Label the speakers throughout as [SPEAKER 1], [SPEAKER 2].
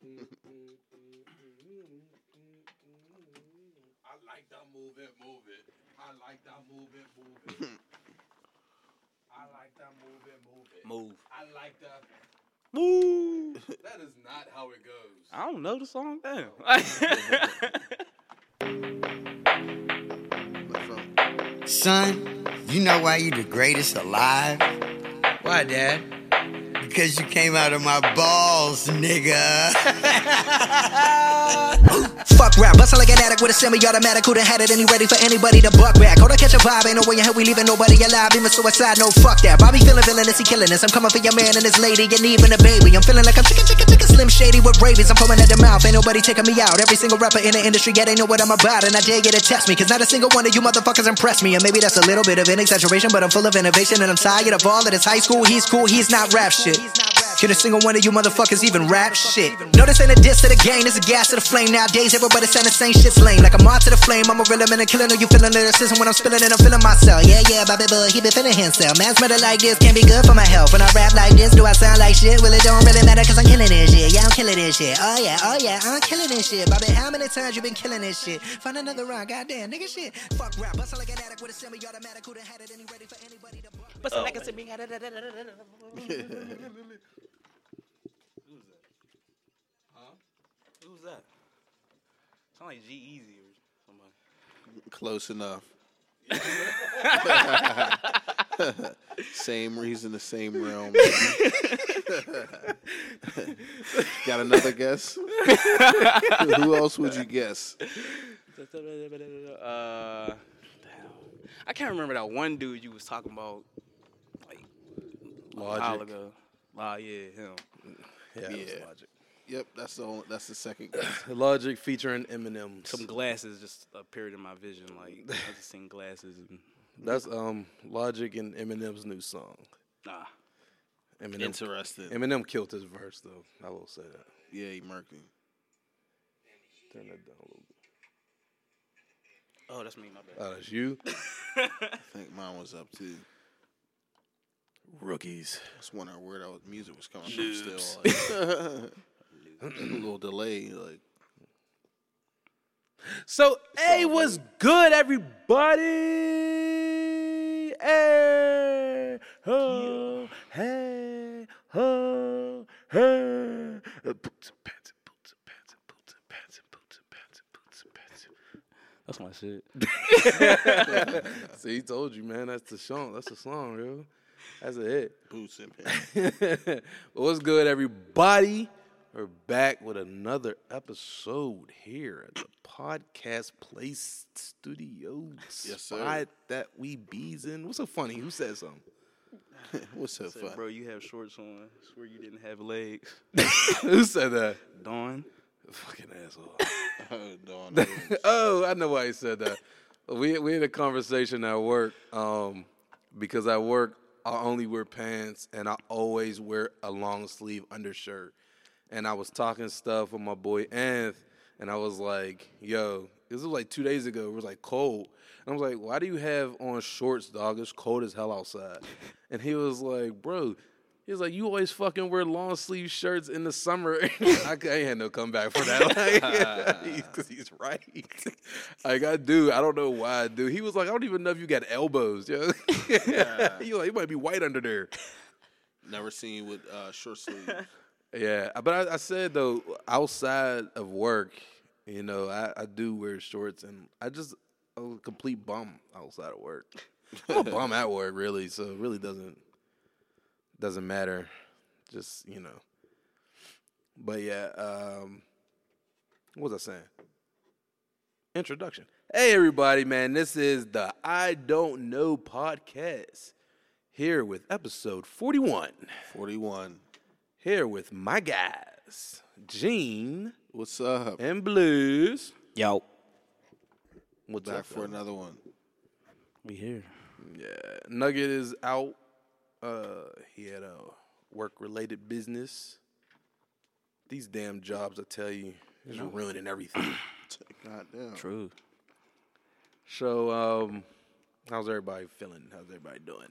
[SPEAKER 1] I like that move it, move it. I like that move it, move it. I like that move it, move it.
[SPEAKER 2] Move.
[SPEAKER 1] I like that.
[SPEAKER 2] Move.
[SPEAKER 1] That is not how it goes.
[SPEAKER 2] I don't know the song. Oh. Damn.
[SPEAKER 3] Son, you know why you the greatest alive?
[SPEAKER 4] Why, Dad?
[SPEAKER 3] Because you came out of my balls, nigga.
[SPEAKER 5] Fuck rap, bustin' like an addict with a semi-automatic. Who done had it and he ready for anybody to buck back? Hold on, catch a vibe, ain't no way in hell we leaving nobody alive. Even suicide, no fuck that. Bobby feeling villainous, he killing this. I'm coming for your man and his lady, and even a baby. I'm feeling like I'm chicken, chicken, chicken, slim shady with rabies. I'm foaming at the mouth, ain't nobody taking me out. Every single rapper in the industry, yeah, they know what I'm about, and I dare you to test me, cause not a single one of you motherfuckers impressed me. And maybe that's a little bit of an exaggeration, but I'm full of innovation, and I'm tired of all of this high school. He's cool, he's not rap shit. Can a single one of you motherfuckers even rap shit? No, this ain't a diss to the game, this a gas to the flame. Nowadays, everybody saying the same shit's lame. Like a moth to the flame, I'm a real man and killing. Know you feeling lyricism when I'm spilling it, I'm feeling myself. Yeah, yeah, Bobby Boy, he been feeling himself. Man's murder like this can't be good for my health. When I rap like this, do I sound like shit? Well, it don't really matter cause I'm killing this shit. Yeah, I'm killing this shit. Oh, yeah, oh, yeah, I'm killing this shit. Bobby, how many times you been killing this shit? Find another round, goddamn, nigga shit. Fuck rap, bustle like an addict with a semi automatic. Who done had it he ready for anybody to buck?
[SPEAKER 2] Bustin' like a oh, semi- Who's that? Sound like G-Eazy or somebody.
[SPEAKER 6] Close enough. same reason, the same realm. Got another guess? Who else would you guess?
[SPEAKER 2] Uh, I can't remember that one dude you was talking about like a while
[SPEAKER 6] Logic.
[SPEAKER 2] ago. Ah, yeah, him.
[SPEAKER 4] Yeah, was Logic.
[SPEAKER 6] Yep, that's the only, that's the second.
[SPEAKER 4] Logic featuring Eminem.
[SPEAKER 2] Some glasses just appeared in my vision. Like I just seen glasses and
[SPEAKER 4] That's um Logic and Eminem's new song.
[SPEAKER 2] nah.
[SPEAKER 4] Eminem,
[SPEAKER 6] Interesting.
[SPEAKER 4] Eminem killed his verse though. I will say that.
[SPEAKER 6] Yeah, he murked me.
[SPEAKER 4] Turn that down a little bit.
[SPEAKER 2] Oh, that's me. My bad.
[SPEAKER 4] Oh, that's you,
[SPEAKER 6] I think mine was up too.
[SPEAKER 4] rookies.
[SPEAKER 6] That's when I where that music was coming from still. Like, a little delay, like
[SPEAKER 4] So, A was good, everybody? Hey, ho, hey, ho, hey. Uh, boots and pants and boots and pants and boots and pants and boots and pants and boots and pants.
[SPEAKER 2] That's my shit.
[SPEAKER 4] See, he told you, man. That's the song. That's the song, yo. That's a hit.
[SPEAKER 6] boots and pants.
[SPEAKER 4] Well, What's good, everybody? We're back with another episode here at the Podcast Place Studios.
[SPEAKER 6] Yes, sir.
[SPEAKER 4] Spot that we bees in. What's so funny? Who said something?
[SPEAKER 6] What's so
[SPEAKER 2] Said,
[SPEAKER 6] fun?
[SPEAKER 2] bro, you have shorts on. I Swear you didn't have legs.
[SPEAKER 4] Who said that?
[SPEAKER 2] Dawn.
[SPEAKER 4] Fucking asshole.
[SPEAKER 6] Oh, Dawn
[SPEAKER 4] oh, I know why he said that. We we had a conversation at work. Um, because I work I only wear pants and I always wear a long sleeve undershirt. And I was talking stuff with my boy Anth, and I was like, "Yo, this was like two days ago. It was like cold." And I was like, "Why do you have on shorts, dog? It's cold as hell outside." And he was like, "Bro." He was like, "You always fucking wear long sleeve shirts in the summer." I, I ain't had no comeback for that, because he's right. like I do, I don't know why I do. He was like, "I don't even know if you got elbows." Yo, he like, you might be white under there.
[SPEAKER 6] Never seen you with uh, short sleeve.
[SPEAKER 4] Yeah, but I, I said though, outside of work, you know, I, I do wear shorts, and I just I'm a complete bum outside of work. I'm a bum at work, really, so it really doesn't doesn't matter. Just you know. But yeah, um, what was I saying? Introduction. Hey everybody, man! This is the I Don't Know podcast. Here with episode forty-one
[SPEAKER 6] Forty-one.
[SPEAKER 4] Here with my guys, Gene
[SPEAKER 6] What's up?
[SPEAKER 4] and Blues.
[SPEAKER 2] Yo.
[SPEAKER 4] What's
[SPEAKER 6] Back
[SPEAKER 4] up,
[SPEAKER 6] for
[SPEAKER 4] fella?
[SPEAKER 6] another one.
[SPEAKER 2] We here.
[SPEAKER 4] Yeah, Nugget is out. Uh, he had a work-related business. These damn jobs, I tell you, is ruining everything.
[SPEAKER 6] God damn.
[SPEAKER 2] True.
[SPEAKER 4] so, um, how's everybody feeling? How's everybody doing?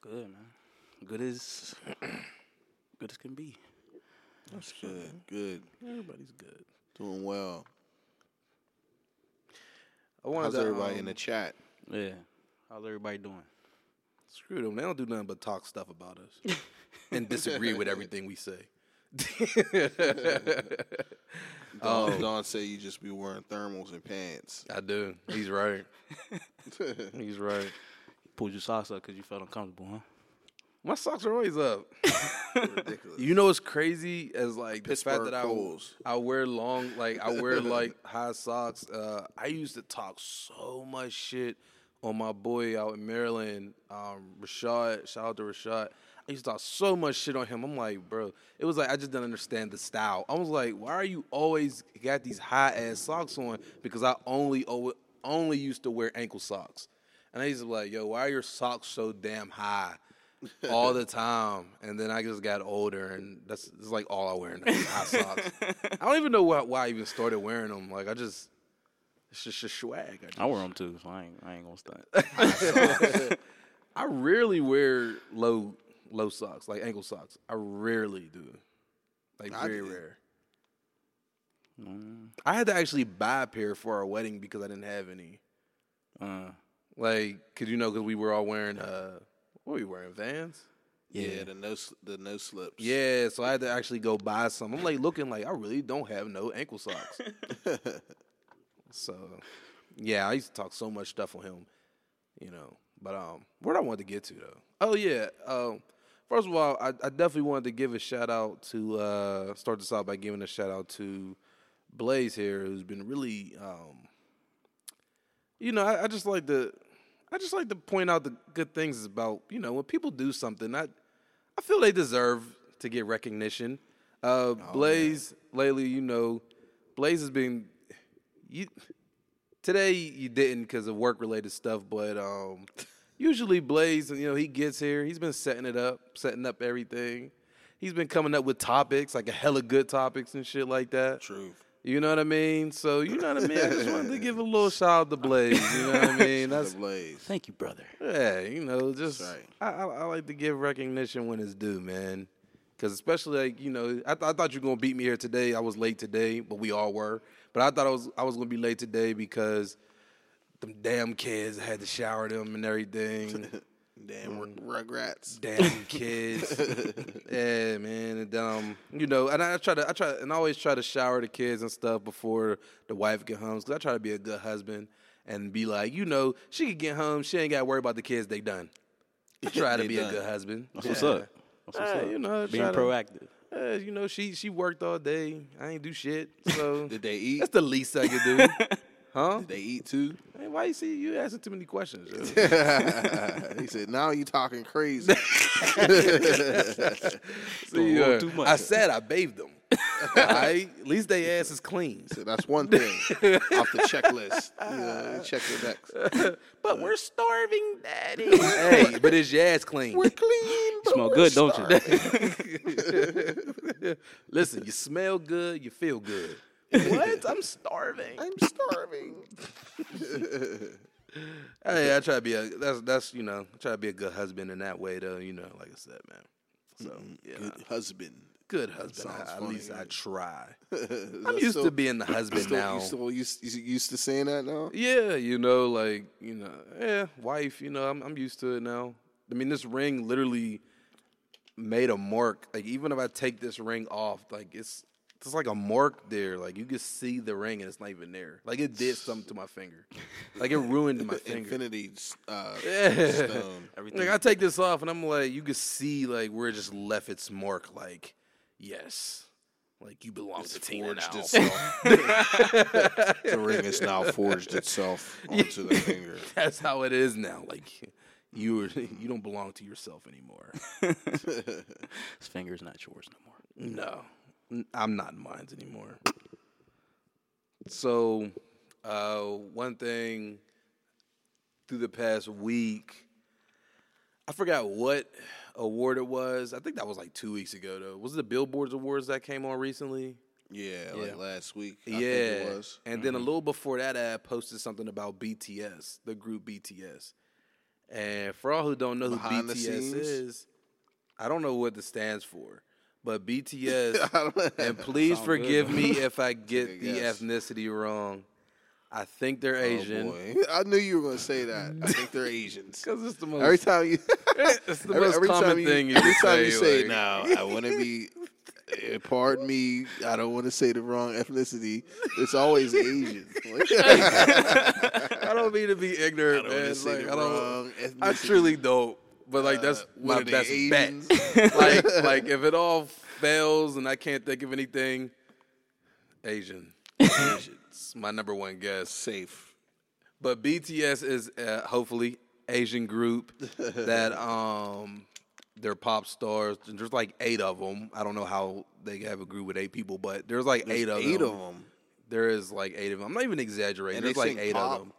[SPEAKER 2] Good man. Good as good as can be.
[SPEAKER 6] That's good. Good.
[SPEAKER 4] Everybody's good.
[SPEAKER 6] Doing well.
[SPEAKER 4] I wanted
[SPEAKER 6] How's
[SPEAKER 4] to,
[SPEAKER 6] everybody
[SPEAKER 4] um,
[SPEAKER 6] in the chat?
[SPEAKER 2] Yeah. How's everybody doing?
[SPEAKER 4] Screw them. They don't do nothing but talk stuff about us and disagree with everything we say.
[SPEAKER 6] Don, Don said you just be wearing thermals and pants.
[SPEAKER 4] I do. He's right. He's right.
[SPEAKER 2] Pulled your socks up because you felt uncomfortable, huh?
[SPEAKER 4] My socks are always up.
[SPEAKER 6] Ridiculous.
[SPEAKER 4] You know what's crazy as like the fact
[SPEAKER 6] Pittsburgh
[SPEAKER 4] that I
[SPEAKER 6] Bulls.
[SPEAKER 4] I wear long like I wear like high socks. Uh, I used to talk so much shit on my boy out in Maryland, um, Rashad. Shout out to Rashad. I used to talk so much shit on him. I'm like, bro, it was like I just didn't understand the style. I was like, why are you always got these high ass socks on? Because I only only used to wear ankle socks, and I used to be like, yo, why are your socks so damn high? All the time. And then I just got older, and that's, that's like all I wear now. High socks. I don't even know why, why I even started wearing them. Like I just, it's just a swag. I, just,
[SPEAKER 2] I wear them too, so I ain't, I ain't gonna stunt.
[SPEAKER 4] I rarely wear low low socks, like ankle socks. I rarely do. Like
[SPEAKER 6] I
[SPEAKER 4] very
[SPEAKER 6] do.
[SPEAKER 4] rare. I had to actually buy a pair for our wedding because I didn't have any.
[SPEAKER 2] uh,
[SPEAKER 4] Like, cause you know, cause we were all wearing uh, what were we wearing? Vans.
[SPEAKER 6] Yeah, the no s- the no slips.
[SPEAKER 4] Yeah, so I had to actually go buy some. I'm like looking like I really don't have no ankle socks. so, yeah, I used to talk so much stuff on him, you know. But um, what I wanted to get to though. Oh yeah, um, first of all, I, I definitely wanted to give a shout out to uh, start this out by giving a shout out to Blaze here, who's been really, um, you know, I, I just like to, I just like to point out the good things about you know when people do something. I I feel they deserve to get recognition. Uh, Blaze, lately, you know, Blaze has been you. Today you didn't because of work related stuff, but um, usually Blaze, you know, he gets here. He's been setting it up, setting up everything. He's been coming up with topics like a hella good topics and shit like that.
[SPEAKER 6] Truth.
[SPEAKER 4] You know what I mean? So you know what I mean. I just wanted to give a little shout out to Blaze. You know what I mean? That's
[SPEAKER 6] the blaze.
[SPEAKER 2] thank you, brother.
[SPEAKER 4] yeah, you know, just
[SPEAKER 6] right.
[SPEAKER 4] I, I, I like to give recognition when it's due, man. Because especially like you know, I, th- I thought you were gonna beat me here today. I was late today, but we all were. But I thought I was I was gonna be late today because them damn kids I had to shower them and everything.
[SPEAKER 6] Damn r- rugrats.
[SPEAKER 4] damn kids. yeah, man. And um, you know, and I try to, I try, and I always try to shower the kids and stuff before the wife get home because I try to be a good husband and be like, you know, she could get home, she ain't got to worry about the kids. They done. I try to be
[SPEAKER 6] done.
[SPEAKER 4] a good husband.
[SPEAKER 2] That's what's up. That's what's
[SPEAKER 4] Hey,
[SPEAKER 2] up.
[SPEAKER 4] you know,
[SPEAKER 2] being
[SPEAKER 4] to-
[SPEAKER 2] proactive.
[SPEAKER 4] Yeah, you know, she she worked all day. I ain't do shit. So
[SPEAKER 6] Did they eat?
[SPEAKER 4] that's the least I could do. Huh?
[SPEAKER 6] Did they eat too?
[SPEAKER 4] Hey, why you see you asking too many questions?
[SPEAKER 6] he said, "Now you talking crazy."
[SPEAKER 4] See, uh,
[SPEAKER 2] too much.
[SPEAKER 4] I said I bathed them. all right? At least they ass is clean.
[SPEAKER 6] So that's one thing off the checklist. You know, check the next.
[SPEAKER 4] But we're starving, Daddy. hey, but is your ass clean?
[SPEAKER 6] We're clean.
[SPEAKER 2] You
[SPEAKER 6] but
[SPEAKER 2] smell
[SPEAKER 6] we're
[SPEAKER 2] good, don't you?
[SPEAKER 4] Listen, you smell good, you feel good. What? I'm starving.
[SPEAKER 6] I'm starving.
[SPEAKER 4] Hey, I try to be a that's that's you know I try to be a good husband in that way though. You know, like I said, man. So yeah,
[SPEAKER 6] Good husband.
[SPEAKER 4] good husband. I- at
[SPEAKER 6] funny,
[SPEAKER 4] least I try.
[SPEAKER 6] I'm
[SPEAKER 4] I'm used to being the husband
[SPEAKER 6] still,
[SPEAKER 4] now.
[SPEAKER 6] You still used, you used to saying that now?
[SPEAKER 4] Yeah, you know, like you know, yeah, wife. You know, I'm I'm used to it now. I mean, this ring literally made a mark. Like even if I take this ring off, like it's it's like a mark there. Like you can see the ring and it's not even there. Like it did something to my finger. Like it ruined my finger.
[SPEAKER 6] Infinity uh,
[SPEAKER 4] Yeah.
[SPEAKER 6] stone.
[SPEAKER 2] Everything.
[SPEAKER 4] Like I take this off and I'm like, you can see like where it just left its mark. Like, yes, like you belong to Tina
[SPEAKER 6] forged
[SPEAKER 4] now.
[SPEAKER 6] itself. the ring has now forged itself onto the finger.
[SPEAKER 4] That's how it is now. Like you are, you don't belong to yourself anymore.
[SPEAKER 2] His finger's not yours no more.
[SPEAKER 4] No, N- I'm not in mines anymore. So, uh, one thing through the past week, I forgot what award it was. I think that was like two weeks ago, though. Was it the Billboards Awards that came on recently?
[SPEAKER 6] Yeah, like last week. I
[SPEAKER 4] yeah,
[SPEAKER 6] think it was.
[SPEAKER 4] and then a little before that, I posted something about BTS, the group BTS. And for all who don't know who BTS is, I don't know what this stands for, but BTS, and please forgive me if I get
[SPEAKER 6] a
[SPEAKER 4] the ethnicity wrong. I think they're
[SPEAKER 6] Oh,
[SPEAKER 4] Asian.
[SPEAKER 6] boy. I knew you were going to say that. I think they're Asians.
[SPEAKER 4] Because it's the most,
[SPEAKER 6] Every time you,
[SPEAKER 4] it's the
[SPEAKER 6] every,
[SPEAKER 4] most
[SPEAKER 6] every
[SPEAKER 4] common
[SPEAKER 6] you,
[SPEAKER 4] thing you
[SPEAKER 6] every time
[SPEAKER 4] say.
[SPEAKER 6] you say,
[SPEAKER 4] like-
[SPEAKER 6] "Now, I want to be." eh, Pardon me, I don't want to say the wrong ethnicity. It's always Asian.
[SPEAKER 4] I don't mean to be ignorant,
[SPEAKER 6] I
[SPEAKER 4] man. Like, I don't. I truly don't. But like that's
[SPEAKER 6] Uh,
[SPEAKER 4] my best bet. like like if it all fails and I can't think of anything, Asian. Asians, my number one guess.
[SPEAKER 6] Safe.
[SPEAKER 4] But BTS is uh, hopefully Asian group that um they're pop stars. And There's like eight of them. I don't know how they have a group with eight people, but there's like eight of
[SPEAKER 6] eight
[SPEAKER 4] them.
[SPEAKER 6] of them.
[SPEAKER 4] There is like eight of them. I'm not even exaggerating.
[SPEAKER 6] And
[SPEAKER 4] There's like eight
[SPEAKER 6] pop?
[SPEAKER 4] of them.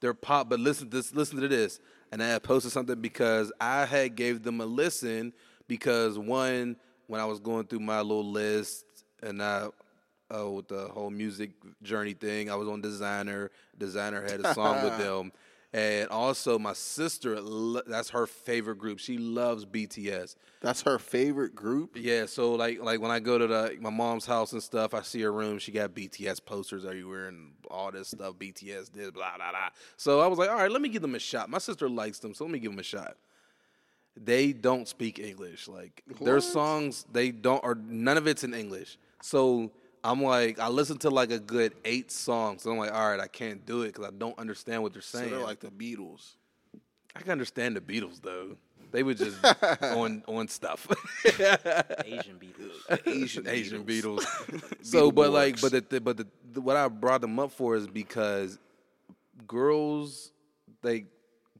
[SPEAKER 4] They're pop, but listen this listen to this. And I had posted something because I had gave them a listen because one, when I was going through my little list and I uh, with the whole music journey thing, I was on Desiigner. Desiigner had a song with them. And also my sister. That's her favorite group. She loves BTS.
[SPEAKER 6] That's her favorite group.
[SPEAKER 4] Yeah, so like like when I go to the my mom's house and stuff, I see her room. She got BTS posters everywhere and all this stuff. BTS did blah blah blah. So I was like, all right, let me give them a shot. My sister likes them, so let me give them a shot. They don't speak English. Like their songs, they don't, or none of it's in English. So I'm like, I listened to like a good eight songs. So I'm like, all right, I can't do it because I don't understand what they're
[SPEAKER 6] So
[SPEAKER 4] saying.
[SPEAKER 6] they're like the Beatles.
[SPEAKER 4] I can understand the Beatles though. They were just on on stuff.
[SPEAKER 2] Asian Beatles.
[SPEAKER 6] Asian
[SPEAKER 4] Asian
[SPEAKER 6] Beatles.
[SPEAKER 4] Beatles. so, but like, but the, the but the, the what I brought them up for is because girls, they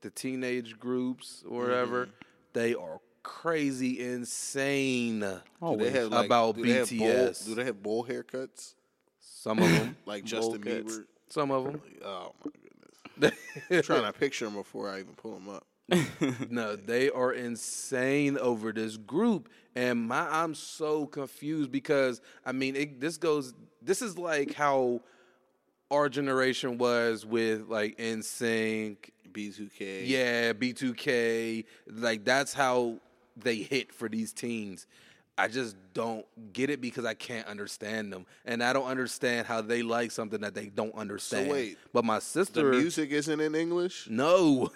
[SPEAKER 4] the teenage groups or whatever,
[SPEAKER 6] Mm-hmm.
[SPEAKER 4] they are crazy insane oh,
[SPEAKER 6] Do they have like,
[SPEAKER 4] about
[SPEAKER 6] do they bowl-
[SPEAKER 4] BTS.
[SPEAKER 6] do they have bowl haircuts
[SPEAKER 4] Some of them,
[SPEAKER 6] like Justin
[SPEAKER 2] cuts.
[SPEAKER 6] Bieber?
[SPEAKER 4] some of them.
[SPEAKER 6] Oh my goodness! I'm trying to picture them before I even pull them up.
[SPEAKER 4] No, they are insane over this group, and my I'm so confused because I mean it, this goes. This is like how our generation was with like NSYNC,
[SPEAKER 6] B2K.
[SPEAKER 4] yeah, B2K. Like that's how they hit for these teens. I just don't get it because I can't understand them, and I don't understand how they like something that they don't understand.
[SPEAKER 6] wait,
[SPEAKER 4] but my
[SPEAKER 6] The
[SPEAKER 4] sister,
[SPEAKER 6] music isn't in English.
[SPEAKER 4] no.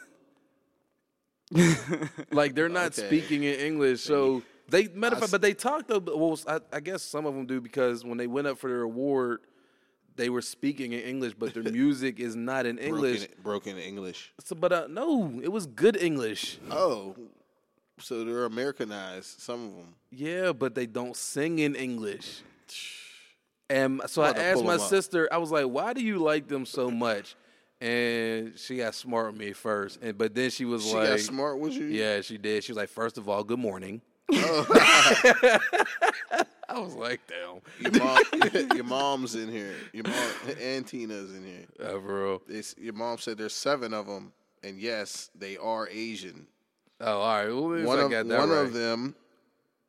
[SPEAKER 4] like they're not
[SPEAKER 6] Okay.
[SPEAKER 4] speaking in English, so they matter of fact, but they talked. Though, well, I, I guess some of them do because when they went up for their award, they were speaking in English, but their music is not in English.
[SPEAKER 6] Broken, broken English.
[SPEAKER 4] So, but uh, no, it was good English.
[SPEAKER 6] Oh, so they're Americanized. Some of them.
[SPEAKER 4] Yeah, but they don't sing in English. And so I
[SPEAKER 6] I'll have to
[SPEAKER 4] asked my
[SPEAKER 6] 'em up.
[SPEAKER 4] sister, I was like, why do you like them so much? And she got smart with me first. And but then she was
[SPEAKER 6] She
[SPEAKER 4] like
[SPEAKER 6] got smart with you.
[SPEAKER 4] Yeah, she did. She was like, first of all, good morning. I was like, damn.
[SPEAKER 6] Your, mom, your mom's in here. Your mom and Tina's in here.
[SPEAKER 4] Uh, real.
[SPEAKER 6] It's, your mom said there's seven of them, and yes, they are Asian.
[SPEAKER 4] Oh, all right. Well,
[SPEAKER 6] One of
[SPEAKER 4] that
[SPEAKER 6] one
[SPEAKER 4] right.
[SPEAKER 6] of them,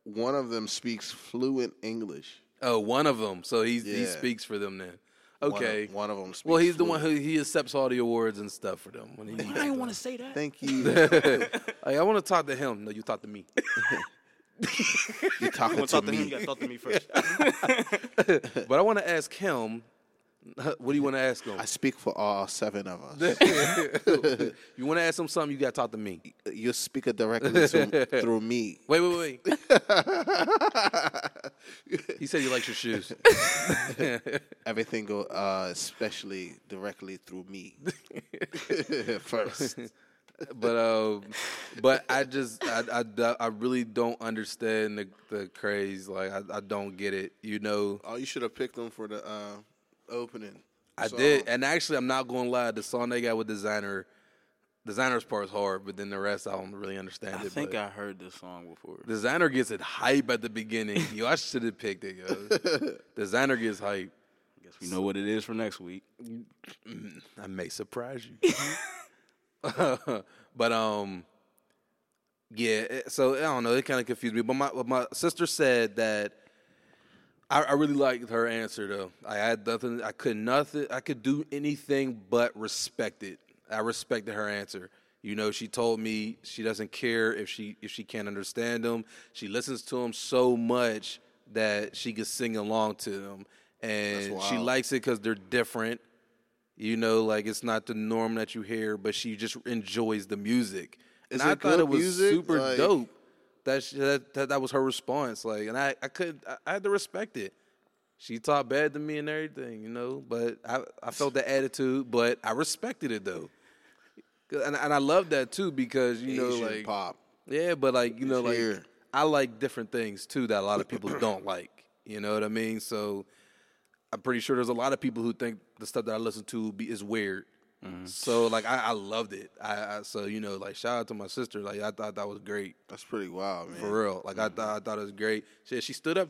[SPEAKER 6] one of them speaks fluent English.
[SPEAKER 4] Oh, one of them. So he he speaks for them then.
[SPEAKER 6] One of-
[SPEAKER 4] Okay.
[SPEAKER 6] one of them. Speaks
[SPEAKER 4] well, he's the one who he accepts all the awards and stuff for them. When he
[SPEAKER 2] I didn't want to say that.
[SPEAKER 6] Thank you.
[SPEAKER 4] Like, I want to talk to him. No, you talk to me.
[SPEAKER 6] You're talking
[SPEAKER 2] You want to
[SPEAKER 6] to
[SPEAKER 2] talk to him? You got to talk to me first.
[SPEAKER 4] but I want to ask him. What do you want to ask him?
[SPEAKER 6] I speak for all seven of us.
[SPEAKER 4] you want to ask him something? You got to talk to me.
[SPEAKER 6] you speak it directly to, through me.
[SPEAKER 4] Wait, wait, wait. he said he likes your shoes.
[SPEAKER 6] Everything go, uh, especially directly through me. First,
[SPEAKER 4] but um, but I just I, I, I really don't understand the the craze. Like I, I don't get it. You know,
[SPEAKER 6] oh, you should have picked them for the uh, opening.
[SPEAKER 4] I
[SPEAKER 6] song.
[SPEAKER 4] did, and actually, I'm not going to lie. The song they got with Desiigner, Desiigner's part is hard, but then the rest I don't really understand
[SPEAKER 2] I
[SPEAKER 4] it.
[SPEAKER 2] think I heard this song before.
[SPEAKER 4] Desiigner gets it hype at the beginning. Yo, I should have picked it. Yo. Desiigner gets hype.
[SPEAKER 2] Guess we know what it is for next week.
[SPEAKER 4] I may surprise you. but um, yeah. So I don't know. It kind of confused me. But my but my sister said that I, I really liked her answer though. I had nothing. I could nothing. I could do anything but respect it. I respected her answer. You know, she told me she doesn't care if she if she can't understand them. She listens to them so much that she can sing along to them, and she likes it because they're different. You know, like it's not the norm that you hear, but she just enjoys the music.
[SPEAKER 6] Is
[SPEAKER 4] and I thought it was
[SPEAKER 6] music?
[SPEAKER 4] super
[SPEAKER 6] Like-
[SPEAKER 4] dope. That, that that was her response. Like, and I I could I, I had to respect it. She talked bad to me and everything, you know. But I I felt the attitude, but I respected it though. And and I love that too because you know
[SPEAKER 6] Asian
[SPEAKER 4] like
[SPEAKER 6] pop.
[SPEAKER 4] yeah, but like you know, like
[SPEAKER 6] here.
[SPEAKER 4] I like different things too that a lot of people don't like. You know what I mean? So I'm pretty sure there's a lot of people who think the stuff that I listen to be, is weird. Mm-hmm. So like I, I loved it. I, I so you know like shout out to my sister. Like I thought that was great
[SPEAKER 6] That's pretty wild, man.
[SPEAKER 4] for real. Like I mm-hmm. thought I thought it was great. She she stood up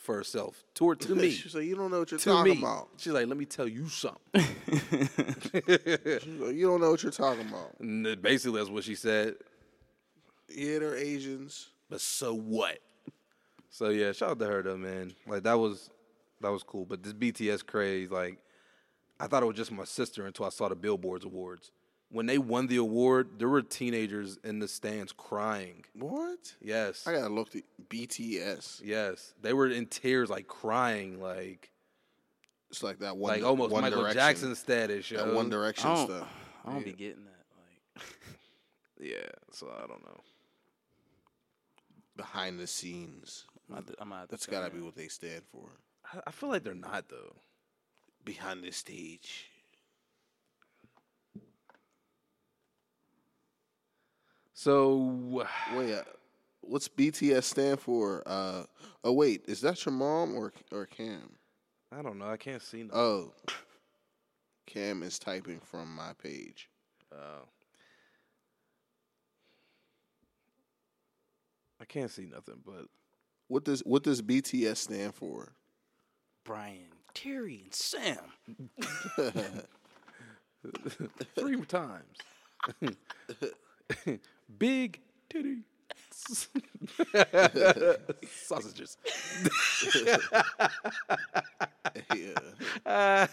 [SPEAKER 4] for herself to her to me.
[SPEAKER 6] She's like, you don't know what you're
[SPEAKER 4] to
[SPEAKER 6] talking
[SPEAKER 4] me.
[SPEAKER 6] about.
[SPEAKER 4] She's like, let me tell you something.
[SPEAKER 6] She's like, you don't know what you're talking about.
[SPEAKER 4] And basically, that's what she said.
[SPEAKER 6] Yeah, they're Asians.
[SPEAKER 4] But so what? So yeah, shout out to her though, man. Like that was that was cool. But this BTS craze, like I thought it was just my sister until I saw the Billboards awards. When they won the award, there were teenagers in the stands crying.
[SPEAKER 6] What?
[SPEAKER 4] Yes.
[SPEAKER 6] I gotta look the BTS.
[SPEAKER 4] yes. They were in tears, like crying, like
[SPEAKER 6] It's like that one,
[SPEAKER 4] like almost
[SPEAKER 6] one
[SPEAKER 4] Michael
[SPEAKER 6] Direction,
[SPEAKER 4] Jackson status, yo.
[SPEAKER 6] That One Direction
[SPEAKER 2] I
[SPEAKER 6] stuff.
[SPEAKER 2] I don't be getting that. Like,
[SPEAKER 4] Yeah, so I don't know.
[SPEAKER 6] Behind the scenes.
[SPEAKER 2] I'm gonna have to- I'm gonna have to
[SPEAKER 6] That's
[SPEAKER 2] check
[SPEAKER 6] gotta be what they stand for.
[SPEAKER 4] I, I feel like they're not though.
[SPEAKER 6] Behind the stage.
[SPEAKER 4] So
[SPEAKER 6] Wait, uh, what's BTS stand for? Uh, oh wait, is that your mom or or Cam?
[SPEAKER 4] I don't know. I can't see. Nothing.
[SPEAKER 6] Oh, Cam is typing from my page.
[SPEAKER 4] Oh. I can't see nothing, but
[SPEAKER 6] What does what does BTS stand for?
[SPEAKER 2] Brian, Terry, and Sam.
[SPEAKER 4] three times. Big titty sausages.
[SPEAKER 6] yeah.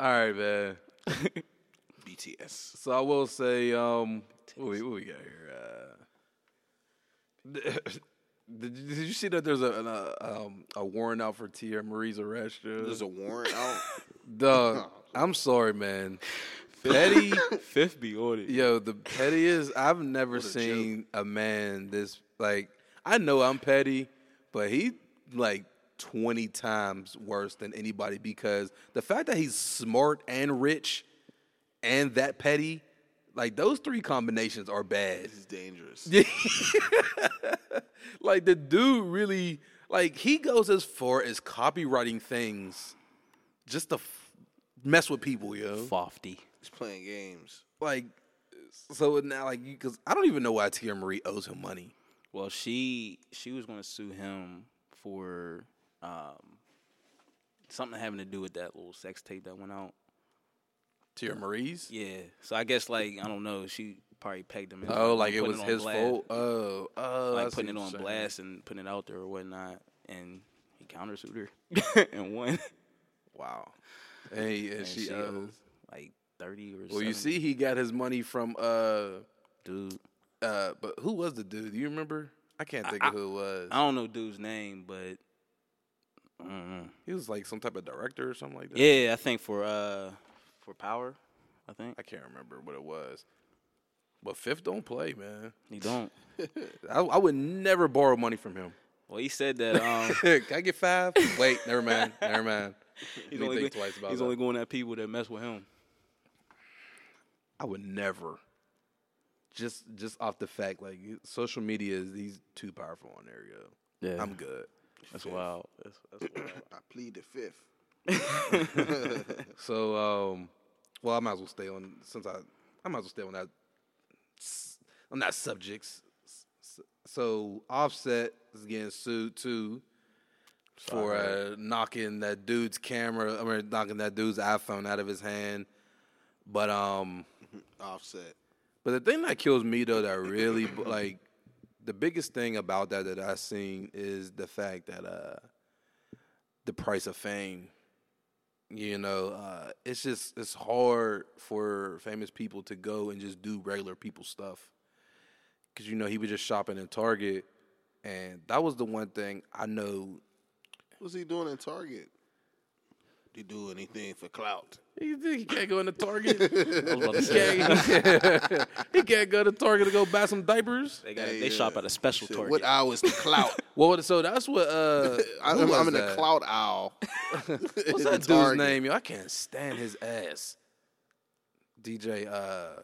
[SPEAKER 4] All right, man.
[SPEAKER 6] BTS.
[SPEAKER 4] So I will say, um, what we, what we got here? Uh, did, you- did you see that there's a an, uh, um, a warrant out for Teairra Mari's arrest?
[SPEAKER 6] There's a warrant out.
[SPEAKER 4] Dog, I'm sorry, man. Petty,
[SPEAKER 2] Fifth be ordered.
[SPEAKER 4] yo, the pettiest. I've never
[SPEAKER 6] What a
[SPEAKER 4] seen a man this like. I know I'm petty, but he like 20 times worse than anybody because the fact that he's smart and rich and that petty, like those three combinations are bad.
[SPEAKER 6] This is dangerous.
[SPEAKER 4] like the dude really like he goes as far as copywriting things just to f- mess with people, yo.
[SPEAKER 2] Fofty.
[SPEAKER 6] He's playing games.
[SPEAKER 4] Like so now like because I don't even know why Teairra Mari owes him money.
[SPEAKER 2] Well, she she was going to sue him for um, something having to do with that little sex tape that went out.
[SPEAKER 4] Teairra Mari's.
[SPEAKER 2] Yeah. So I guess like I don't know. She probably pegged him.
[SPEAKER 4] Oh, like it was
[SPEAKER 2] on
[SPEAKER 4] his
[SPEAKER 2] blast.
[SPEAKER 4] fault. Oh, oh,
[SPEAKER 2] Like putting it on blast and putting it out there or whatnot, and he countersued her and won.
[SPEAKER 4] Wow. And, he, and
[SPEAKER 2] And
[SPEAKER 4] she,
[SPEAKER 2] she
[SPEAKER 4] owes.
[SPEAKER 2] owes like thirty or. Something.
[SPEAKER 4] Well, you see, he got his money from uh,
[SPEAKER 2] dude.
[SPEAKER 4] uh, but who was the dude? Do you remember? I can't think
[SPEAKER 2] I-
[SPEAKER 4] of who it was.
[SPEAKER 2] I don't know dude's name, but I don't know.
[SPEAKER 4] He was like some type of director or something like that.
[SPEAKER 2] Yeah, I think for uh for Power, I think
[SPEAKER 4] I can't remember what it was. But Fifth don't play, man.
[SPEAKER 2] he don't.
[SPEAKER 4] I, I would never borrow money from him.
[SPEAKER 2] Well, he said that um
[SPEAKER 4] Can I get five? Wait, never mind. Never mind.
[SPEAKER 2] he's only
[SPEAKER 4] think twice about
[SPEAKER 2] he's
[SPEAKER 4] that.
[SPEAKER 2] only going at people that mess with him.
[SPEAKER 4] I would never. Just just off the fact, like social media is he's too powerful on there, yo.
[SPEAKER 2] Yeah,
[SPEAKER 4] I'm good.
[SPEAKER 2] that's wild. That's, that's wild.
[SPEAKER 6] I plead the fifth.
[SPEAKER 4] So, um, well, I might as well stay on since I I might as well stay on that on that subjects. So, Offset is getting sued too for uh, knocking that dude's camera. I mean, knocking that dude's iPhone out of his hand. But um,
[SPEAKER 6] Offset.
[SPEAKER 4] but the thing that kills me though, that really like the biggest thing about that that I seen is the fact that uh, the price of fame. You know, uh, it's just it's hard for famous people to go and just do regular people stuff. Cause you know he was just shopping in Target, and that was the one thing I know.
[SPEAKER 6] What's he doing in Target? Did he do anything for clout?
[SPEAKER 4] You he can't go into Target?
[SPEAKER 2] I was to
[SPEAKER 4] he, can't, he can't go to Target to go buy some diapers.
[SPEAKER 2] they, got,
[SPEAKER 6] Hey,
[SPEAKER 2] they shop at a special
[SPEAKER 6] Shit,
[SPEAKER 2] Target.
[SPEAKER 6] What aisle is the clout?
[SPEAKER 4] Well, so that's what. Uh,
[SPEAKER 6] I'm, I'm in the
[SPEAKER 4] that?
[SPEAKER 6] clout aisle.
[SPEAKER 4] What's that dude's name? Yo, I can't stand his ass. DJ. Uh,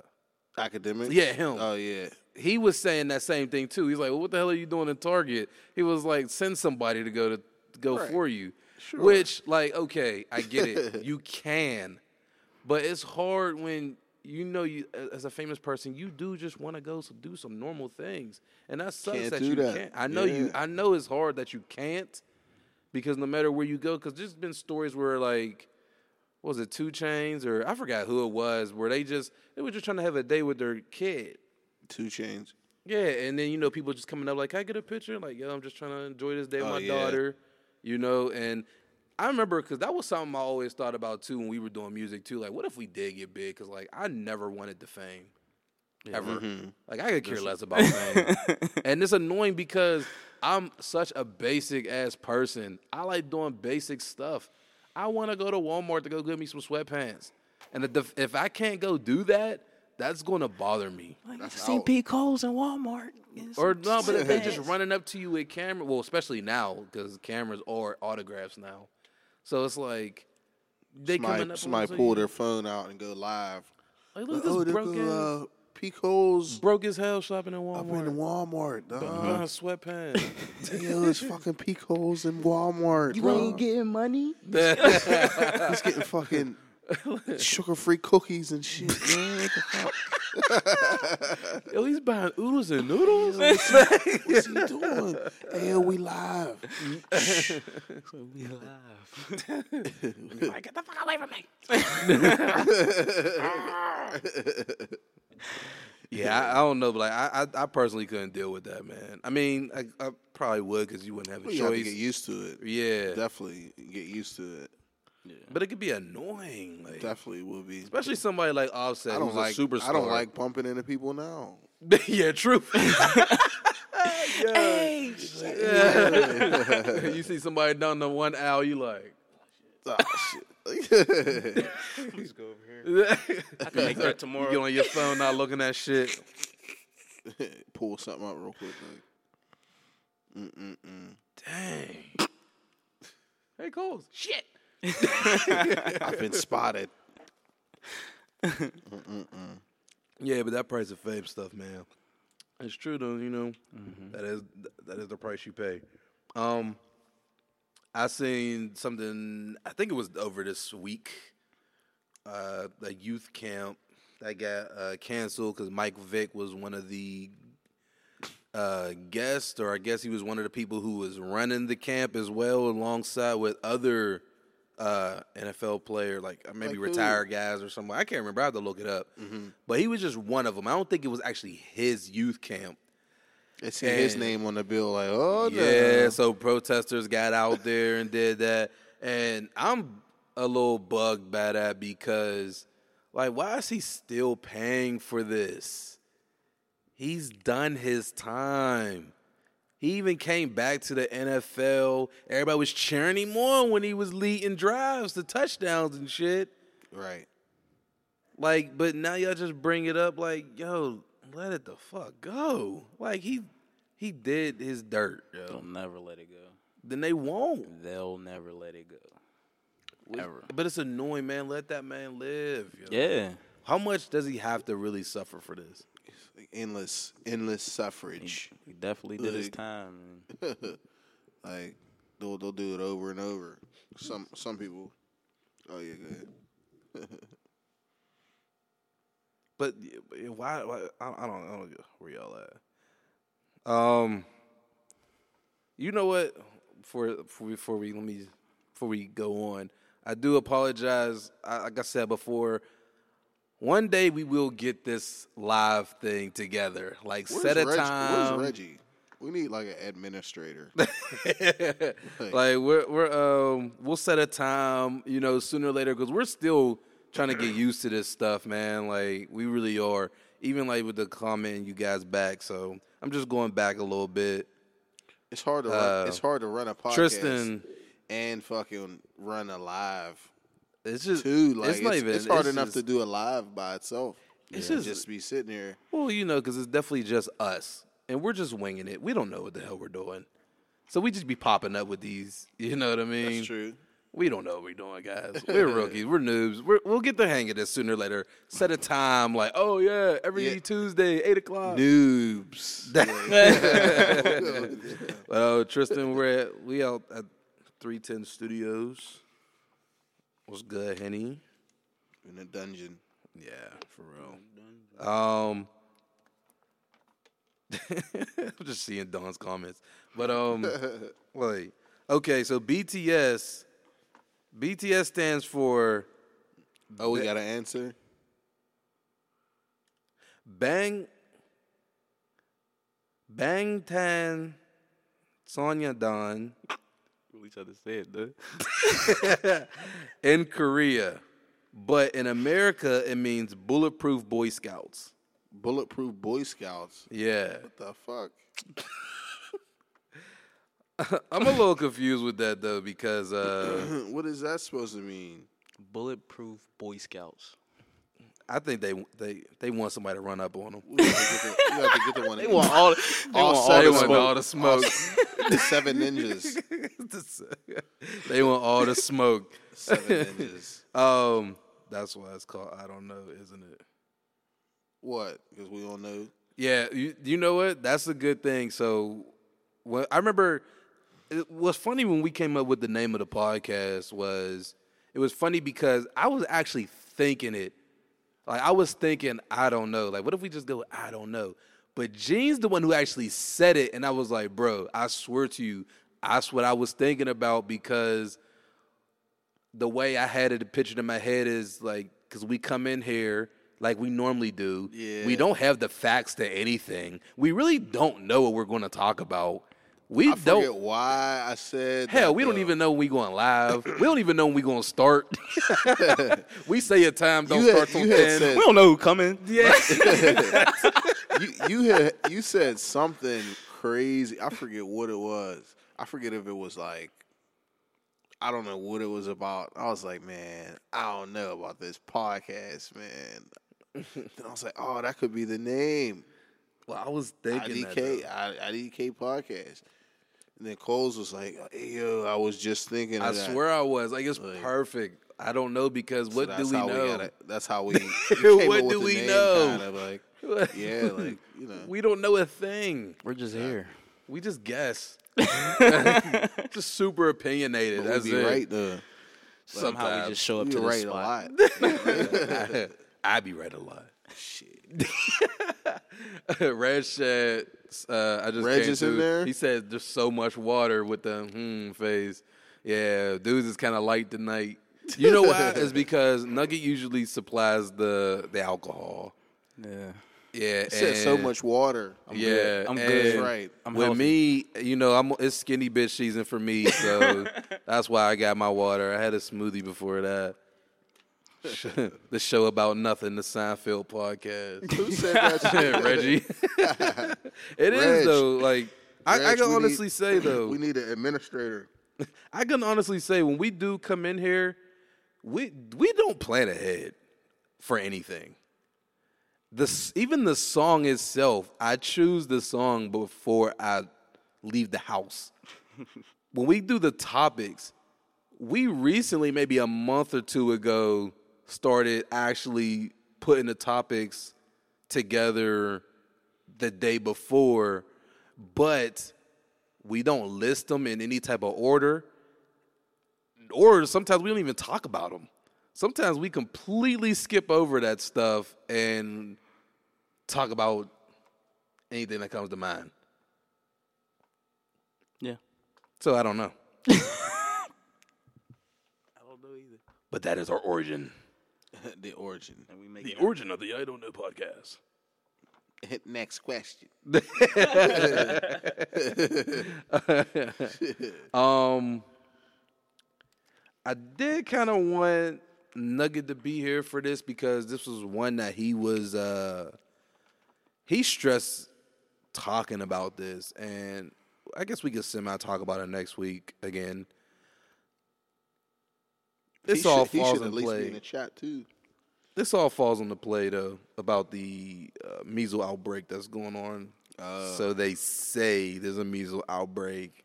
[SPEAKER 6] Academic.
[SPEAKER 4] Yeah, him.
[SPEAKER 6] Oh yeah.
[SPEAKER 4] he was saying that same thing too. He's like, well, "What the hell are you doing in Target?" He was like, "Send somebody to go to go
[SPEAKER 6] Right.
[SPEAKER 4] for you."
[SPEAKER 6] Sure.
[SPEAKER 4] Which, like, okay, I get it. you can, but it's hard when you know you as a famous person, you do just want to go to do some normal things, and that sucks
[SPEAKER 6] Can't
[SPEAKER 4] that you
[SPEAKER 6] that.
[SPEAKER 4] can't. I know you. I know it's hard that you can't because no matter where you go, because there's been stories where like. what was it 2 Chainz or I forgot who it was where they just they were just trying to have a day with their kid
[SPEAKER 6] 2 Chainz.
[SPEAKER 4] yeah, and then you know people just coming up like, "Can I get a picture?" Like, yo, I'm just trying to enjoy this day with
[SPEAKER 6] Oh,
[SPEAKER 4] my
[SPEAKER 6] yeah.
[SPEAKER 4] daughter, you know. And I remember because that was something I always thought about too when we were doing music too. Like, what if we did get big? Because like I never wanted the fame ever.
[SPEAKER 6] Mm-hmm.
[SPEAKER 4] Like I could care less about fame, and it's annoying because I'm such a basic ass person. I like doing basic stuff. I want to go to Walmart to go get me some sweatpants, and if, if I can't go do that, that's going to bother me.
[SPEAKER 2] I've seen P. Cole's in Walmart.
[SPEAKER 4] Or no, but if they're just running up to you with camera, well, especially now because cameras are autographs now, so it's like they coming
[SPEAKER 6] Somebody,
[SPEAKER 4] up.
[SPEAKER 6] somebody
[SPEAKER 4] on
[SPEAKER 6] pull their phone out and go live.
[SPEAKER 4] Like, look
[SPEAKER 6] oh,
[SPEAKER 4] at this
[SPEAKER 6] there
[SPEAKER 4] broke
[SPEAKER 6] go,
[SPEAKER 4] ass,
[SPEAKER 6] uh, Pico's
[SPEAKER 4] broke as hell shopping in Walmart.
[SPEAKER 6] up
[SPEAKER 4] Walmart.
[SPEAKER 6] in Walmart, dog.
[SPEAKER 4] Buying sweatpants.
[SPEAKER 6] Yo, it's fucking Pico's in Walmart.
[SPEAKER 2] You
[SPEAKER 6] bro.
[SPEAKER 2] ain't getting money.
[SPEAKER 6] He's getting fucking sugar-free cookies and shit, man. What the fuck?
[SPEAKER 4] Yo, he's buying oodles and noodles.
[SPEAKER 6] What's he doing? Hey, yo, we live.
[SPEAKER 2] We live.
[SPEAKER 4] like, get the fuck away from me. yeah, I, I don't know, but like, I, I, I personally couldn't deal with that, man. I mean, I, I probably would because you wouldn't have a
[SPEAKER 6] Well, you have to get used to it.
[SPEAKER 4] yeah,
[SPEAKER 6] Definitely get used to it.
[SPEAKER 4] But it could be annoying. Like,
[SPEAKER 6] Definitely will be.
[SPEAKER 4] especially somebody like Offset,
[SPEAKER 6] I don't
[SPEAKER 4] who's
[SPEAKER 6] like.
[SPEAKER 4] a superstar.
[SPEAKER 6] I don't like bumping into people now.
[SPEAKER 4] yeah, true.
[SPEAKER 2] Hey,
[SPEAKER 4] you see somebody down the one aisle, you like.
[SPEAKER 6] Oh, shit.
[SPEAKER 2] Please go over here. I can make that
[SPEAKER 4] You
[SPEAKER 2] tomorrow.
[SPEAKER 4] get on your phone, not looking at shit.
[SPEAKER 6] Pull something out real quick. Like,
[SPEAKER 4] Dang. Hey, Coles. Shit.
[SPEAKER 6] I've been spotted.
[SPEAKER 4] Yeah, but that price of fame stuff, man. It's true though, you know. that is that is the price you pay. Um I seen something I think it was over this week. Uh a youth camp that got uh canceled cuz Mike Vick was one of the uh guests or I guess he was one of the people who was running the camp as well alongside with other uh NFL player like uh, maybe
[SPEAKER 6] Like who?
[SPEAKER 4] retired guys or something. I can't remember. I have to look it up. But he was just one of them. I don't think it was actually his youth camp.
[SPEAKER 6] They see his name on the bill. Like, oh no.
[SPEAKER 4] Yeah, so protesters got out there and did that. And I'm a little bugged by that because, like, why is he still paying for this? He's done his time. He even came back to the NFL. Everybody was cheering him on when he was leading drives to touchdowns and shit.
[SPEAKER 6] Right.
[SPEAKER 4] Like, but now y'all just bring it up like, yo, let it the fuck go. Like he he did his dirt, yo.
[SPEAKER 2] They'll never let it go.
[SPEAKER 4] Then they won't.
[SPEAKER 2] They'll never let it go. Ever.
[SPEAKER 4] But it's annoying, man. Let that man live. yo.
[SPEAKER 2] Yeah.
[SPEAKER 4] How much does he have to really suffer for this?
[SPEAKER 6] Like endless, endless suffrage.
[SPEAKER 2] He definitely did his time.
[SPEAKER 6] like they'll they'll do it over and over. Some some people. Oh yeah, go ahead.
[SPEAKER 4] But y- why? why I, I don't. I don't know where y'all at. Um, you know what? For before, before we let me before we go on, I do apologize. I, like I said before, one day we will get this live thing together. Like
[SPEAKER 6] Where's
[SPEAKER 4] set a
[SPEAKER 6] Reg-
[SPEAKER 4] time.
[SPEAKER 6] Where's Reggie? We need like an administrator.
[SPEAKER 4] like we're we're um we'll set a time, you know, sooner or later because we're still trying to get used to this stuff, man. Like we really are. Even like with the comment you guys back, so I'm just going back a little bit.
[SPEAKER 6] It's hard to
[SPEAKER 4] Uh,
[SPEAKER 6] run, it's hard to run a podcast
[SPEAKER 4] Tristan,
[SPEAKER 6] and fucking run a live
[SPEAKER 4] it's just
[SPEAKER 6] too. Like
[SPEAKER 4] it's
[SPEAKER 6] it's,
[SPEAKER 4] not even.
[SPEAKER 6] it's hard
[SPEAKER 4] it's
[SPEAKER 6] enough
[SPEAKER 4] just-
[SPEAKER 6] to do a live by itself.
[SPEAKER 4] It's just-
[SPEAKER 6] just be sitting here.
[SPEAKER 4] Well, you know, because it's definitely just us, and we're just winging it. We don't know what the hell we're doing, so we just be popping up with these. You know what I mean?
[SPEAKER 6] That's true.
[SPEAKER 4] We don't know what we're doing, guys. We're rookies. We're noobs. We're, we'll get the hang of this sooner or later. Set a time, like, oh yeah, every
[SPEAKER 6] Yeah.
[SPEAKER 4] Tuesday, eight o'clock.
[SPEAKER 6] Noobs.
[SPEAKER 4] Well, Tristan, we're at, we out at three ten Studios. What's good, Henny?
[SPEAKER 6] in a dungeon.
[SPEAKER 4] Yeah, for real. Um, I'm just seeing Don's comments, but um, like, okay, so BTS, BTS stands for
[SPEAKER 6] Oh, we got an answer.
[SPEAKER 4] Bang, Bang Tan, Sonyeondan
[SPEAKER 2] We tried to say it, dude.
[SPEAKER 4] in Korea, but in America it means Bulletproof Boy Scouts.
[SPEAKER 6] Bulletproof Boy Scouts.
[SPEAKER 4] Yeah.
[SPEAKER 6] What the fuck?
[SPEAKER 4] I'm a little confused with that though because uh,
[SPEAKER 6] what is that supposed to mean?
[SPEAKER 2] Bulletproof Boy Scouts.
[SPEAKER 4] I think they they they want somebody to run up on them.
[SPEAKER 6] We have to get the, we have to get the one.
[SPEAKER 2] They want all. They
[SPEAKER 6] All
[SPEAKER 2] want all
[SPEAKER 6] seven
[SPEAKER 2] the
[SPEAKER 4] want
[SPEAKER 2] smoke.
[SPEAKER 4] all the smoke.
[SPEAKER 6] the seven ninjas.
[SPEAKER 4] they want all the smoke.
[SPEAKER 6] Seven ninjas.
[SPEAKER 4] Um, that's why it's called. I don't know, isn't it?
[SPEAKER 6] What? Because we all know.
[SPEAKER 4] Yeah, you, you know what? That's a good thing. So, when I remember, it was funny when we came up with the name of the podcast. Was it was funny because I was actually thinking it. Like I was thinking, I don't know. Like, what if we just go? I don't know. But Gene's the one who actually said it, and I was like, bro, I swear to you, that's what I was thinking about because the way I had it pictured in my head is like, because we come in here like we normally do.
[SPEAKER 6] Yeah.
[SPEAKER 4] We don't have the facts to anything. We really don't know what we're going to talk about. We
[SPEAKER 6] I
[SPEAKER 4] don't.
[SPEAKER 6] why I said.
[SPEAKER 4] Hell,
[SPEAKER 6] that,
[SPEAKER 4] we don't even know when we going live. we don't even know when we going to start. we say a time don't
[SPEAKER 6] You had-
[SPEAKER 4] start till 10.
[SPEAKER 6] said-
[SPEAKER 2] We don't know who coming.
[SPEAKER 4] yeah.
[SPEAKER 6] you you had you said something crazy. I forget what it was. I forget if it was like I don't know what it was about. I was like, man, I don't know about this podcast, man. then I was like, oh, that could be the name.
[SPEAKER 4] well, I was thinking that,
[SPEAKER 6] IDK,
[SPEAKER 4] though.
[SPEAKER 6] IDK podcast. And then Coles was like, hey, yo, I was just thinking.
[SPEAKER 4] I
[SPEAKER 6] of that.
[SPEAKER 4] swear I was. Like it's
[SPEAKER 6] Like-
[SPEAKER 4] perfect. I don't know because
[SPEAKER 6] So
[SPEAKER 4] what do we
[SPEAKER 6] how
[SPEAKER 4] know?
[SPEAKER 6] gotta- that's how we. we came
[SPEAKER 4] What
[SPEAKER 6] up with
[SPEAKER 4] do
[SPEAKER 6] the
[SPEAKER 4] we
[SPEAKER 6] name,
[SPEAKER 4] know?
[SPEAKER 6] Kind of like, yeah, like you know.
[SPEAKER 4] we don't know a thing.
[SPEAKER 2] We're just here.
[SPEAKER 4] We just guess. just super opinionated.
[SPEAKER 6] But
[SPEAKER 4] That's
[SPEAKER 6] we be
[SPEAKER 4] it.
[SPEAKER 6] right though.
[SPEAKER 2] Somehow we just show up
[SPEAKER 6] We
[SPEAKER 2] to the
[SPEAKER 6] right
[SPEAKER 2] spot.
[SPEAKER 6] a lot.
[SPEAKER 4] I be right a lot.
[SPEAKER 6] Shit.
[SPEAKER 4] Red said, uh, I just
[SPEAKER 6] Reg
[SPEAKER 4] came
[SPEAKER 6] is in
[SPEAKER 4] through.
[SPEAKER 6] there?
[SPEAKER 4] He said there's so much water with the hmm face. Yeah, dudes is kind of light tonight. You know why? it's because Nugget usually supplies the the alcohol.
[SPEAKER 2] Yeah.
[SPEAKER 4] Yeah,
[SPEAKER 6] It said so
[SPEAKER 4] and-
[SPEAKER 6] much water.
[SPEAKER 4] yeah,
[SPEAKER 2] I'm
[SPEAKER 4] and
[SPEAKER 2] good.
[SPEAKER 6] That's right.
[SPEAKER 2] I'm
[SPEAKER 4] with
[SPEAKER 2] healthy.
[SPEAKER 4] me, you know, I'm it's skinny bitch season for me, so that's why I got my water. I had a smoothie before that. the show about nothing, the Seinfeld podcast.
[SPEAKER 6] Who said that shit?
[SPEAKER 4] Reggie. it is
[SPEAKER 6] Reg.
[SPEAKER 4] though. Like I, I
[SPEAKER 6] Reg,
[SPEAKER 4] can
[SPEAKER 6] we
[SPEAKER 4] honestly
[SPEAKER 6] need-
[SPEAKER 4] say though,
[SPEAKER 6] We need an administrator.
[SPEAKER 4] I can honestly say when we do come in here, we we don't plan ahead for anything. This even the song itself, I choose the song before I leave the house. when we do the topics, we recently, maybe a month or two ago, started actually putting the topics together the day before, but we don't list them in any type of order. Or sometimes we don't even talk about them. Sometimes we completely skip over that stuff and talk about anything that comes to mind.
[SPEAKER 2] Yeah.
[SPEAKER 4] So I don't know.
[SPEAKER 2] I don't know either.
[SPEAKER 4] But that is our origin.
[SPEAKER 6] the origin.
[SPEAKER 2] And we make
[SPEAKER 4] The origin of the I Don't Know podcast.
[SPEAKER 6] Next question.
[SPEAKER 4] Um, I did kind of want Nugget to be here for this because this was one that he was uh he stressed talking about this, and I guess we could semi talk about it next week again. This
[SPEAKER 6] He
[SPEAKER 4] all
[SPEAKER 6] should- he
[SPEAKER 4] falls
[SPEAKER 6] should
[SPEAKER 4] in
[SPEAKER 6] at least
[SPEAKER 4] play.
[SPEAKER 6] be in the chat too.
[SPEAKER 4] This all falls on the play though about the uh, measles outbreak that's going on. so they say there's a measles outbreak.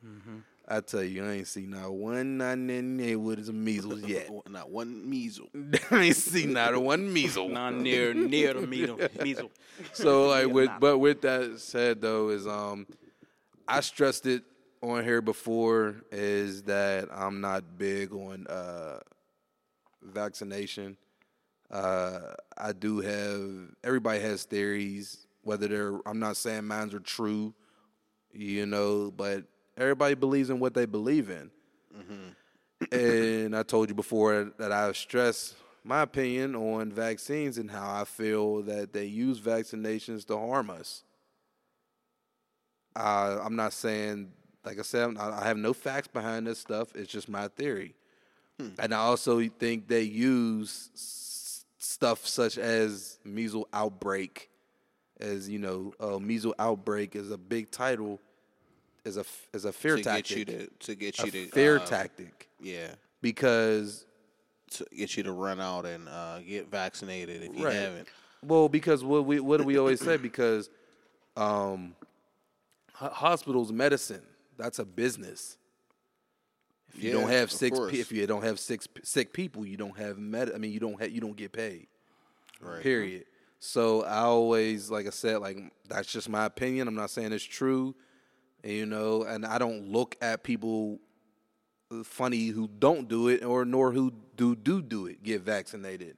[SPEAKER 4] I tell you, I ain't seen not one not in there with some measles yet.
[SPEAKER 6] Not one measles.
[SPEAKER 4] I ain't seen not one measles.
[SPEAKER 2] Not near near the measle. measle.
[SPEAKER 4] So like with but with that said though is um I stressed it on here before is that I'm not big on uh vaccination. Uh I do have everybody has theories whether they're I'm not saying mines are true, you know, but everybody believes in what they believe in. and I told you before that I've stressed my opinion on vaccines and how I feel that they use vaccinations to harm us. Uh, I'm not saying, like I said, I have no facts behind this stuff. It's just my theory. And I also think they use s- stuff such as measles outbreak, as you know, uh, measles outbreak is a big title, as a f- is a fear
[SPEAKER 6] to
[SPEAKER 4] tactic,
[SPEAKER 6] get you to to get
[SPEAKER 4] a
[SPEAKER 6] you to
[SPEAKER 4] fear
[SPEAKER 6] uh,
[SPEAKER 4] tactic,
[SPEAKER 6] Yeah,
[SPEAKER 4] because
[SPEAKER 6] to get you to run out and uh, get vaccinated if you
[SPEAKER 4] Right.
[SPEAKER 6] haven't.
[SPEAKER 4] Well, because what we what do we always say? Because um, ho- hospitals, medicine, that's a business. If you
[SPEAKER 6] Yeah,
[SPEAKER 4] don't have six, pe- if you don't have six sick people, you don't have med. I mean, you don't ha- you don't get paid.
[SPEAKER 6] Right.
[SPEAKER 4] Period. So I always, like I said, like that's just my opinion. I'm not saying it's true, and, you know, and I don't look at people funny who don't do it or nor who do do do it get vaccinated.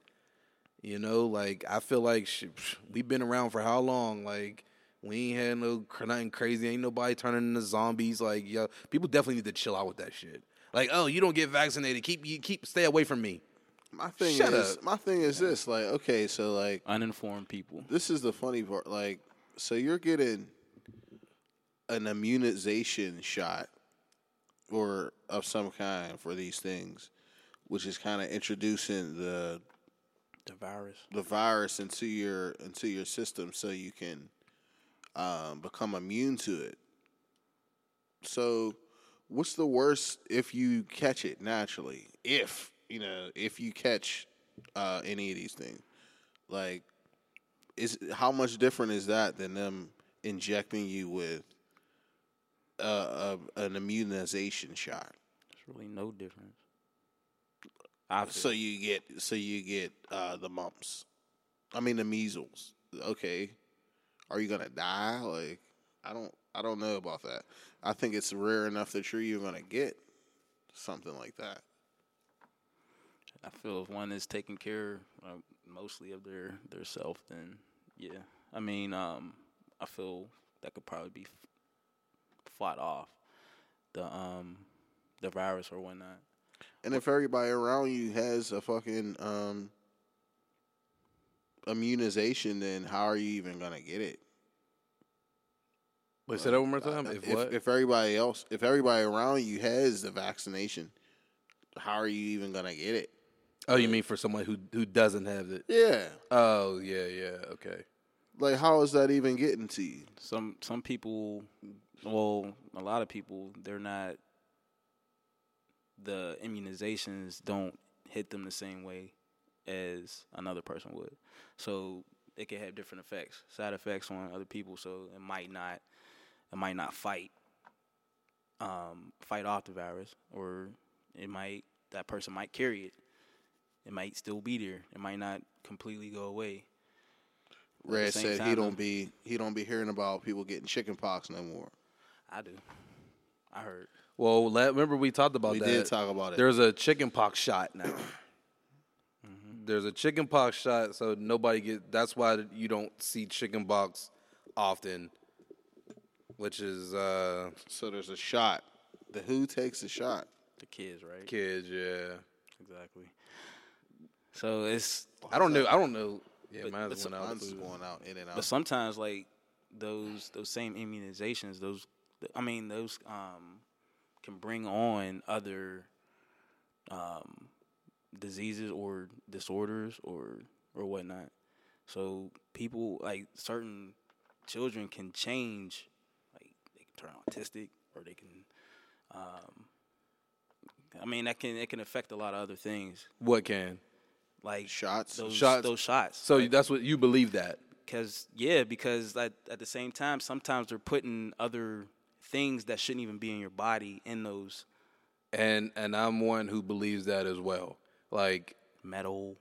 [SPEAKER 4] You know, like I feel like sh- we've been around for how long? Like we ain't had no cr- nothing crazy. Ain't nobody turning into zombies. Like yo, people definitely need to chill out with that shit. Like oh, you don't get vaccinated. Keep you keep stay away from me.
[SPEAKER 6] My thing
[SPEAKER 4] Shut
[SPEAKER 6] is,
[SPEAKER 4] up.
[SPEAKER 6] my thing is this: like, okay, so like,
[SPEAKER 2] Uninformed people.
[SPEAKER 6] this is the funny part. Like, so you're getting an immunization shot or of some kind for these things, which is kind of introducing the
[SPEAKER 2] The virus.
[SPEAKER 6] the virus into your into your system so you can um, become immune to it. So, what's the worst if you catch it naturally? If you know, if you catch uh, any of these things, like, is how much different is that than them injecting you with uh, a, an immunization shot?
[SPEAKER 2] There's really no difference. I
[SPEAKER 6] So you get so you get uh, the mumps. I mean the measles. Okay. Are you gonna die? Like I don't I don't know about that. I think it's rare enough that you're even gonna get something like that.
[SPEAKER 2] I feel if one is taking care uh, mostly of their their self, then yeah. I mean, um, I feel that could probably be fought off the um the virus or whatnot.
[SPEAKER 6] And if everybody around you has a fucking um immunization, then how are you even gonna get it?
[SPEAKER 4] Wait, say that one more uh, time. If,
[SPEAKER 6] If, if everybody else, if everybody around you has the vaccination, how are you even gonna get it?
[SPEAKER 4] oh, you mean for someone who who doesn't have it?
[SPEAKER 6] Yeah,
[SPEAKER 4] Oh, yeah, yeah. Okay.
[SPEAKER 6] like how is that even getting to you?
[SPEAKER 2] Some some people, well, a lot of people, they're not. The immunizations don't hit them the same way as another person would, so it can have different effects, side effects on other people. So it might not, it might not fight, um, fight off the virus, or it might that person might carry it. It might still be there. It might not completely go away. At the
[SPEAKER 6] Red
[SPEAKER 2] same
[SPEAKER 6] said he don't be he don't be hearing about people getting chicken pox no more.
[SPEAKER 2] I do. I heard.
[SPEAKER 4] Well, let, remember we talked about
[SPEAKER 6] We
[SPEAKER 4] that.
[SPEAKER 6] did talk about it.
[SPEAKER 4] There's a chicken pox shot now.
[SPEAKER 2] Mm-hmm.
[SPEAKER 4] There's a chicken pox shot, so nobody get. That's why you don't see chicken pox often, which is uh
[SPEAKER 6] so there's a shot. The who takes the shot?
[SPEAKER 2] The kids, right?
[SPEAKER 4] kids. Yeah,
[SPEAKER 2] Exactly. So it's
[SPEAKER 4] I don't know. I don't know. Yeah,
[SPEAKER 2] But-
[SPEAKER 4] mine's
[SPEAKER 2] but
[SPEAKER 4] went out.
[SPEAKER 6] Mine's going out in and out.
[SPEAKER 2] But sometimes, like those those same immunizations, those I mean, those um, can bring on other um, diseases or disorders or or whatnot. So people like certain children can change, like they can turn autistic or they can. Um, I mean, that can it can affect a lot of other things,
[SPEAKER 4] What can?
[SPEAKER 2] like
[SPEAKER 6] Shots?
[SPEAKER 2] Those
[SPEAKER 4] Shots.
[SPEAKER 2] those shots.
[SPEAKER 4] So that's what you believe that.
[SPEAKER 2] Because yeah, because at, at the same time, sometimes they're putting other things that shouldn't even be in your body in those
[SPEAKER 4] and and I'm one who believes that as well. Like,
[SPEAKER 2] metal.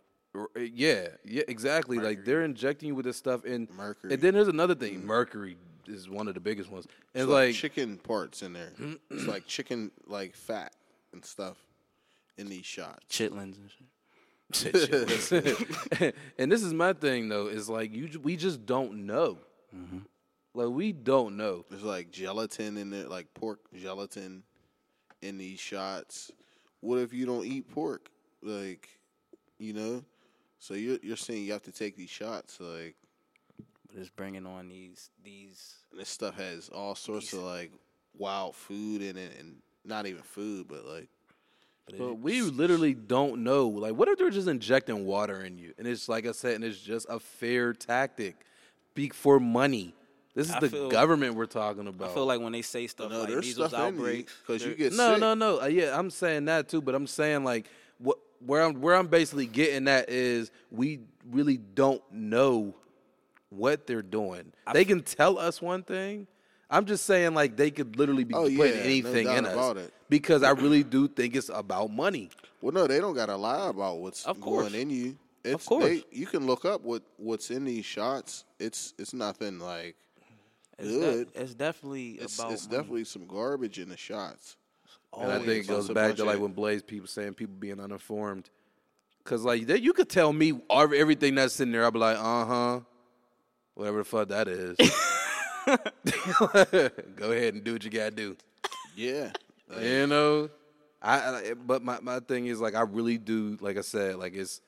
[SPEAKER 4] yeah, yeah, exactly. Like they're injecting you with this stuff, and
[SPEAKER 6] Mercury.
[SPEAKER 4] And then there's another thing. Mercury is one of the biggest ones. And
[SPEAKER 6] It's
[SPEAKER 4] it's
[SPEAKER 6] like,
[SPEAKER 4] like,
[SPEAKER 6] chicken parts in there. it's like chicken, like fat and stuff in these shots.
[SPEAKER 2] chitlins and shit.
[SPEAKER 4] and this is my thing though. Is like you, we just don't know. Mm-hmm. Like we don't know.
[SPEAKER 6] There's like gelatin in there, like pork gelatin in these shots. What if you don't eat pork? Like, you know? So you're you're saying you have to take these shots, like,
[SPEAKER 2] But it's bringing on these these.
[SPEAKER 6] and this stuff has all sorts of like wild food in it, and not even food, but like,
[SPEAKER 2] But
[SPEAKER 4] But we literally don't know. Like, what if they're just injecting water in you? And it's like I said, and it's just a fair tactic, be for money. This is
[SPEAKER 2] I
[SPEAKER 4] the
[SPEAKER 2] feel-
[SPEAKER 4] government we're talking about.
[SPEAKER 2] I feel like when they say stuff
[SPEAKER 6] no,
[SPEAKER 2] like
[SPEAKER 6] there's
[SPEAKER 2] measles
[SPEAKER 6] stuff in you
[SPEAKER 2] outbreaks,
[SPEAKER 6] because you get
[SPEAKER 4] no,
[SPEAKER 6] sick.
[SPEAKER 4] no, no. Uh, yeah, I'm saying that too, but I'm saying like what where I'm where I'm basically getting at is we really don't know what they're doing. they can tell us one thing. I'm just saying like they could literally be
[SPEAKER 6] Oh,
[SPEAKER 4] putting
[SPEAKER 6] yeah,
[SPEAKER 4] anything
[SPEAKER 6] doubt
[SPEAKER 4] in us
[SPEAKER 6] it.
[SPEAKER 4] because I really do think it's about money.
[SPEAKER 6] Well, no, they don't got to lie about what's
[SPEAKER 2] Of course.
[SPEAKER 6] going in you. It's,
[SPEAKER 2] course.
[SPEAKER 6] They, you can look up what what's in these shots. It's it's nothing like
[SPEAKER 2] it's,
[SPEAKER 6] good.
[SPEAKER 2] de- it's definitely
[SPEAKER 6] it's,
[SPEAKER 2] about.
[SPEAKER 6] it's
[SPEAKER 2] money.
[SPEAKER 6] definitely some garbage in the shots.
[SPEAKER 4] And I think it goes back to like when Blaze people saying people being uninformed. Cause like they, you could tell me everything that's in there. I'd be like, uh huh, whatever the fuck that is. Go ahead and do what you gotta do.
[SPEAKER 6] Yeah, Like,
[SPEAKER 4] You know, I, I but my, my thing is like I really do like I said like it's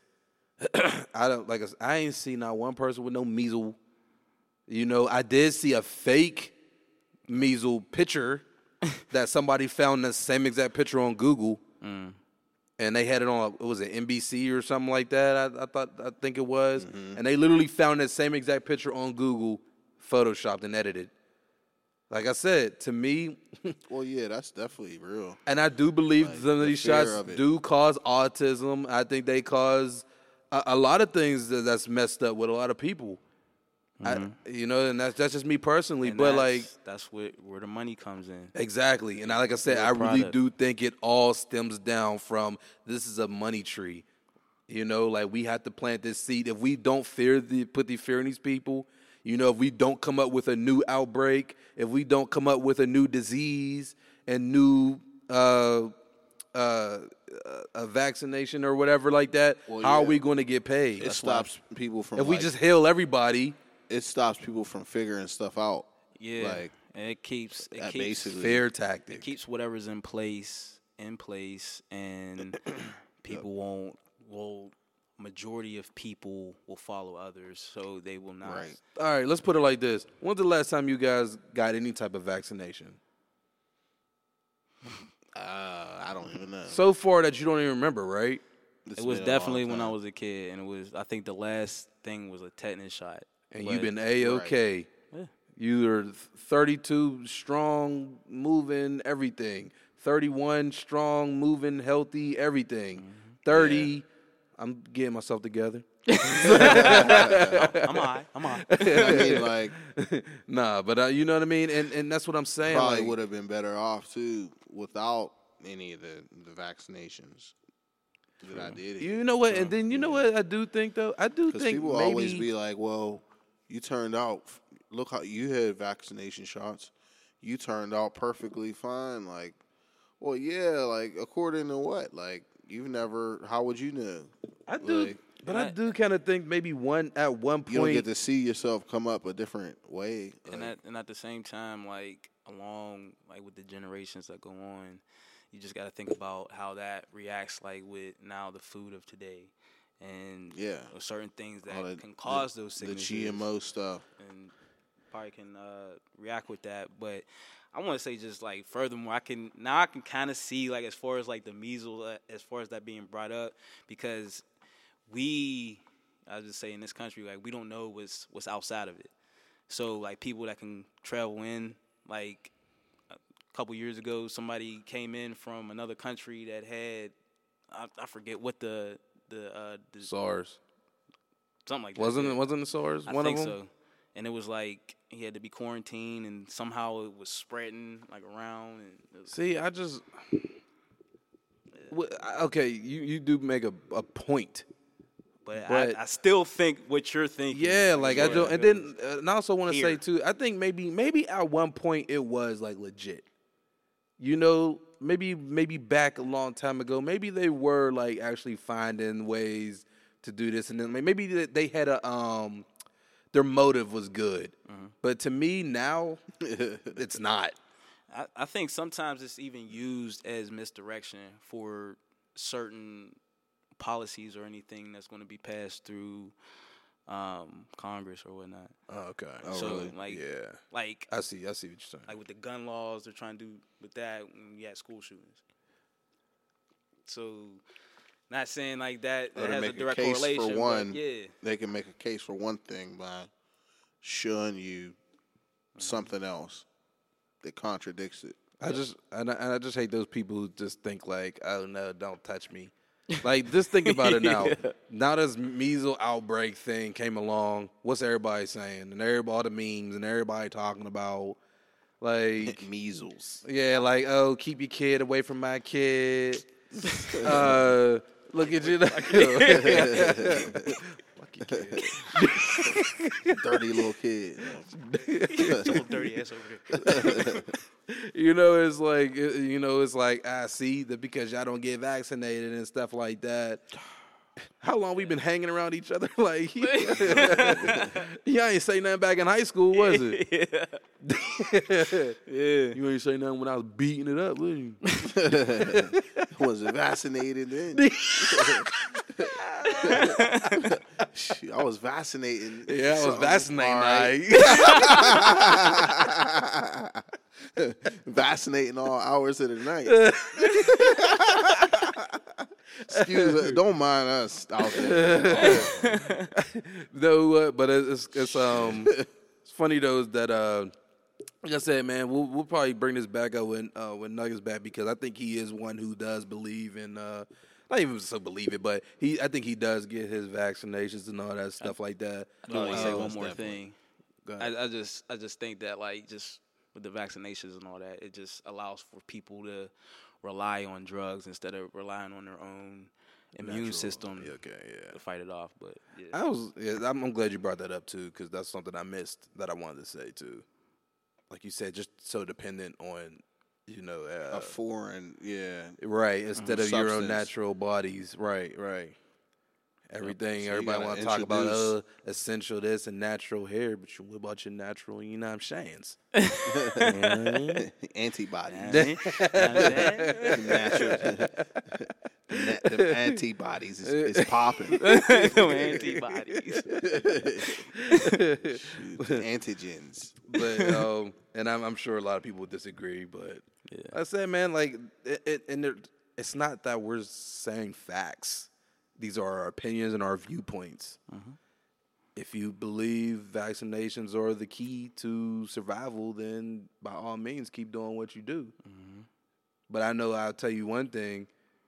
[SPEAKER 4] I don't like I ain't seen not one person with no measles. You know, I did see a fake measles picture that somebody found the same exact picture on Google, mm. And they had it on it was it NBC or something like that. I, I thought I think it was, mm-hmm. and they literally found that same exact picture on Google, photoshopped and edited. Like I said, to me,
[SPEAKER 6] well, yeah, that's definitely real.
[SPEAKER 4] and I do believe
[SPEAKER 6] Like,
[SPEAKER 4] some of these
[SPEAKER 6] fear
[SPEAKER 4] shots
[SPEAKER 6] of
[SPEAKER 4] do cause autism. I think they cause a, a lot of things that, that's messed up with a lot of people. I, you know, and that's that's just me personally.
[SPEAKER 2] And
[SPEAKER 4] but
[SPEAKER 2] that's,
[SPEAKER 4] like,
[SPEAKER 2] that's where where the money comes in.
[SPEAKER 4] exactly, and I, like I said,
[SPEAKER 2] The
[SPEAKER 4] I really do think it all stems down from this is a money tree. You know, like we have to plant this seed. If we don't fear the put the fear in these people, you know, if we don't come up with a new outbreak, if we don't come up with a new disease and new uh, uh, a vaccination or whatever like that,
[SPEAKER 6] Well,
[SPEAKER 4] how are we going to get paid?
[SPEAKER 6] It stops people from.
[SPEAKER 4] if we just heal everybody,
[SPEAKER 6] it stops people from figuring stuff out.
[SPEAKER 2] Yeah,
[SPEAKER 6] Like
[SPEAKER 2] and it keeps it keeps
[SPEAKER 6] basically-
[SPEAKER 4] fair tactics.
[SPEAKER 2] it
[SPEAKER 4] tactic.
[SPEAKER 2] keeps whatever's in place in place, and people won't. Well, majority of people will follow others, so they will not.
[SPEAKER 6] Right.
[SPEAKER 4] All right, let's put it like this: When's the last time you guys got any type of vaccination?
[SPEAKER 6] uh, I don't even know.
[SPEAKER 4] So far that you don't even remember, right?
[SPEAKER 6] It's
[SPEAKER 2] It was
[SPEAKER 6] been a long
[SPEAKER 2] definitely when I was a kid, and it was. I think the last thing was a tetanus shot.
[SPEAKER 4] And
[SPEAKER 2] But-
[SPEAKER 4] you've been a okay.
[SPEAKER 2] Yeah.
[SPEAKER 4] You're 32, strong, moving, everything. 31, strong, moving, healthy, everything.
[SPEAKER 2] Mm-hmm.
[SPEAKER 4] 30, I'm getting myself together.
[SPEAKER 2] I'm high. I'm high.
[SPEAKER 6] I mean, like,
[SPEAKER 4] nah, but uh, you know what I mean, and and that's what I'm saying.
[SPEAKER 6] probably
[SPEAKER 4] like-
[SPEAKER 6] would have been better off too without any of the the vaccinations that I did.
[SPEAKER 4] You know what? And then you know what I do think though. I do
[SPEAKER 6] Because
[SPEAKER 4] think
[SPEAKER 6] people
[SPEAKER 4] maybe
[SPEAKER 6] always be like, "Well, you turned out. Look how you had vaccination shots. You turned out perfectly fine." Like, well, yeah. Like, according to what? Like, you've never. How would you know?
[SPEAKER 4] I do,
[SPEAKER 6] Like,
[SPEAKER 4] but I do kind of think maybe one at one point
[SPEAKER 6] you don't get to see yourself come up a different way.
[SPEAKER 2] and
[SPEAKER 6] Like,
[SPEAKER 2] at and at the same time, like along like with the generations that go on, you just got to think about how that reacts like with now the food of today, and
[SPEAKER 6] Yeah.
[SPEAKER 2] certain things that can cause
[SPEAKER 6] the,
[SPEAKER 2] those
[SPEAKER 6] the GMO stuff.
[SPEAKER 2] and probably can uh, react with that. But I want to say just like furthermore, I can now I can kind of see like as far as like the measles, uh, as far as that being brought up, because we, I was just say in this country, like we don't know what's what's outside of it. So like people that can travel in, like a couple years ago, somebody came in from another country that had, I, I forget what the the, uh, the
[SPEAKER 4] SARS
[SPEAKER 2] something like that.
[SPEAKER 4] wasn't it? Wasn't the SARS
[SPEAKER 2] I
[SPEAKER 4] one
[SPEAKER 2] think
[SPEAKER 4] of them?
[SPEAKER 2] so. And it was like he had to be quarantined, and somehow it was spreading like around. And was,
[SPEAKER 4] See, I just Well, okay. You you do make a, a point.
[SPEAKER 2] but
[SPEAKER 4] but-
[SPEAKER 2] I, I still think what you're thinking.
[SPEAKER 4] Yeah, like I do, and then uh, and I also want to say too. I think maybe maybe at one point it was like legit. You know, maybe maybe back a long time ago, maybe they were like actually finding ways to do this, and then maybe they- they had a um, their motive was good. But to me now, it's not.
[SPEAKER 2] I, I think sometimes it's even used as misdirection for certain policies or anything that's going to be passed through um, Congress or whatnot.
[SPEAKER 4] Oh, okay.
[SPEAKER 2] so like,
[SPEAKER 4] yeah,
[SPEAKER 2] like
[SPEAKER 4] I see. I see what you're saying.
[SPEAKER 2] like with the gun laws they're trying to do with that when you had school shootings. So, not saying like that,
[SPEAKER 6] Or
[SPEAKER 2] that
[SPEAKER 6] to
[SPEAKER 2] has a
[SPEAKER 6] make a
[SPEAKER 2] direct
[SPEAKER 6] case
[SPEAKER 2] correlation.
[SPEAKER 6] for
[SPEAKER 2] but
[SPEAKER 6] one,
[SPEAKER 2] yeah,
[SPEAKER 6] they can make a case for one thing by showing you something else that contradicts it.
[SPEAKER 4] I just and I, and I just hate those people who just think like, oh no, don't touch me. Like, just think about it now. Now this measles outbreak thing came along. What's everybody saying? And everybody, all the memes and everybody talking about, like,
[SPEAKER 6] Measles.
[SPEAKER 4] yeah, like, oh, keep your kid away from my kid. uh, look at you.
[SPEAKER 6] Dirty little kid.
[SPEAKER 2] little dirty ass over there.
[SPEAKER 4] you know, it's like you know, it's like I see that because y'all don't get vaccinated and stuff like that. How long we been hanging around each other? Like, y'all ain't say nothing back in high school, was it?
[SPEAKER 2] Yeah,
[SPEAKER 4] You ain't say nothing when I was beating it up, was you?
[SPEAKER 6] was vaccinated then. Shit, I was vaccinating.
[SPEAKER 4] Yeah, I was
[SPEAKER 6] something.
[SPEAKER 4] vaccinating.
[SPEAKER 6] All right.
[SPEAKER 4] like-
[SPEAKER 6] vaccinating all hours of the night. Excuse me, don't mind us out there.
[SPEAKER 4] no, uh, but it's, it's it's um it's funny though is that uh like I said, man, we'll we'll probably bring this back up when uh when Nuggets back because I think he is one who does believe in uh not even so believe it, but he I think he does get his vaccinations and all that stuff like that.
[SPEAKER 2] I do want to say one more thing.
[SPEAKER 6] Go ahead.
[SPEAKER 2] I, I just I just think that like just with the vaccinations and all that, it just allows for people to rely on drugs instead of relying on their own immune system
[SPEAKER 4] Yeah, okay, yeah.
[SPEAKER 2] to fight it off. But yeah,
[SPEAKER 4] I was yeah, I'm, I'm glad you brought that up too because that's something I missed that I wanted to say too. Like you said, just so dependent on you know uh,
[SPEAKER 6] A foreign, yeah.
[SPEAKER 4] Right, instead of your own natural bodies. Right, right. Everything
[SPEAKER 6] So
[SPEAKER 4] everybody want to talk about uh,
[SPEAKER 6] introduce-
[SPEAKER 4] essential this and natural hair, but you, what about your natural, you know what I'm saying?
[SPEAKER 6] Antibodies.
[SPEAKER 2] Natural.
[SPEAKER 6] Natural. The antibodies is, is popping.
[SPEAKER 2] antibodies.
[SPEAKER 6] Antigens.
[SPEAKER 4] but um, and I'm, I'm sure a lot of people would disagree, but
[SPEAKER 2] Yeah.
[SPEAKER 4] I said, man, like, it, it, and there, it's not that we're saying facts; these are our opinions and our viewpoints. If you believe vaccinations are the key to survival, then by all means, keep doing what you do. But I know I'll tell you one thing: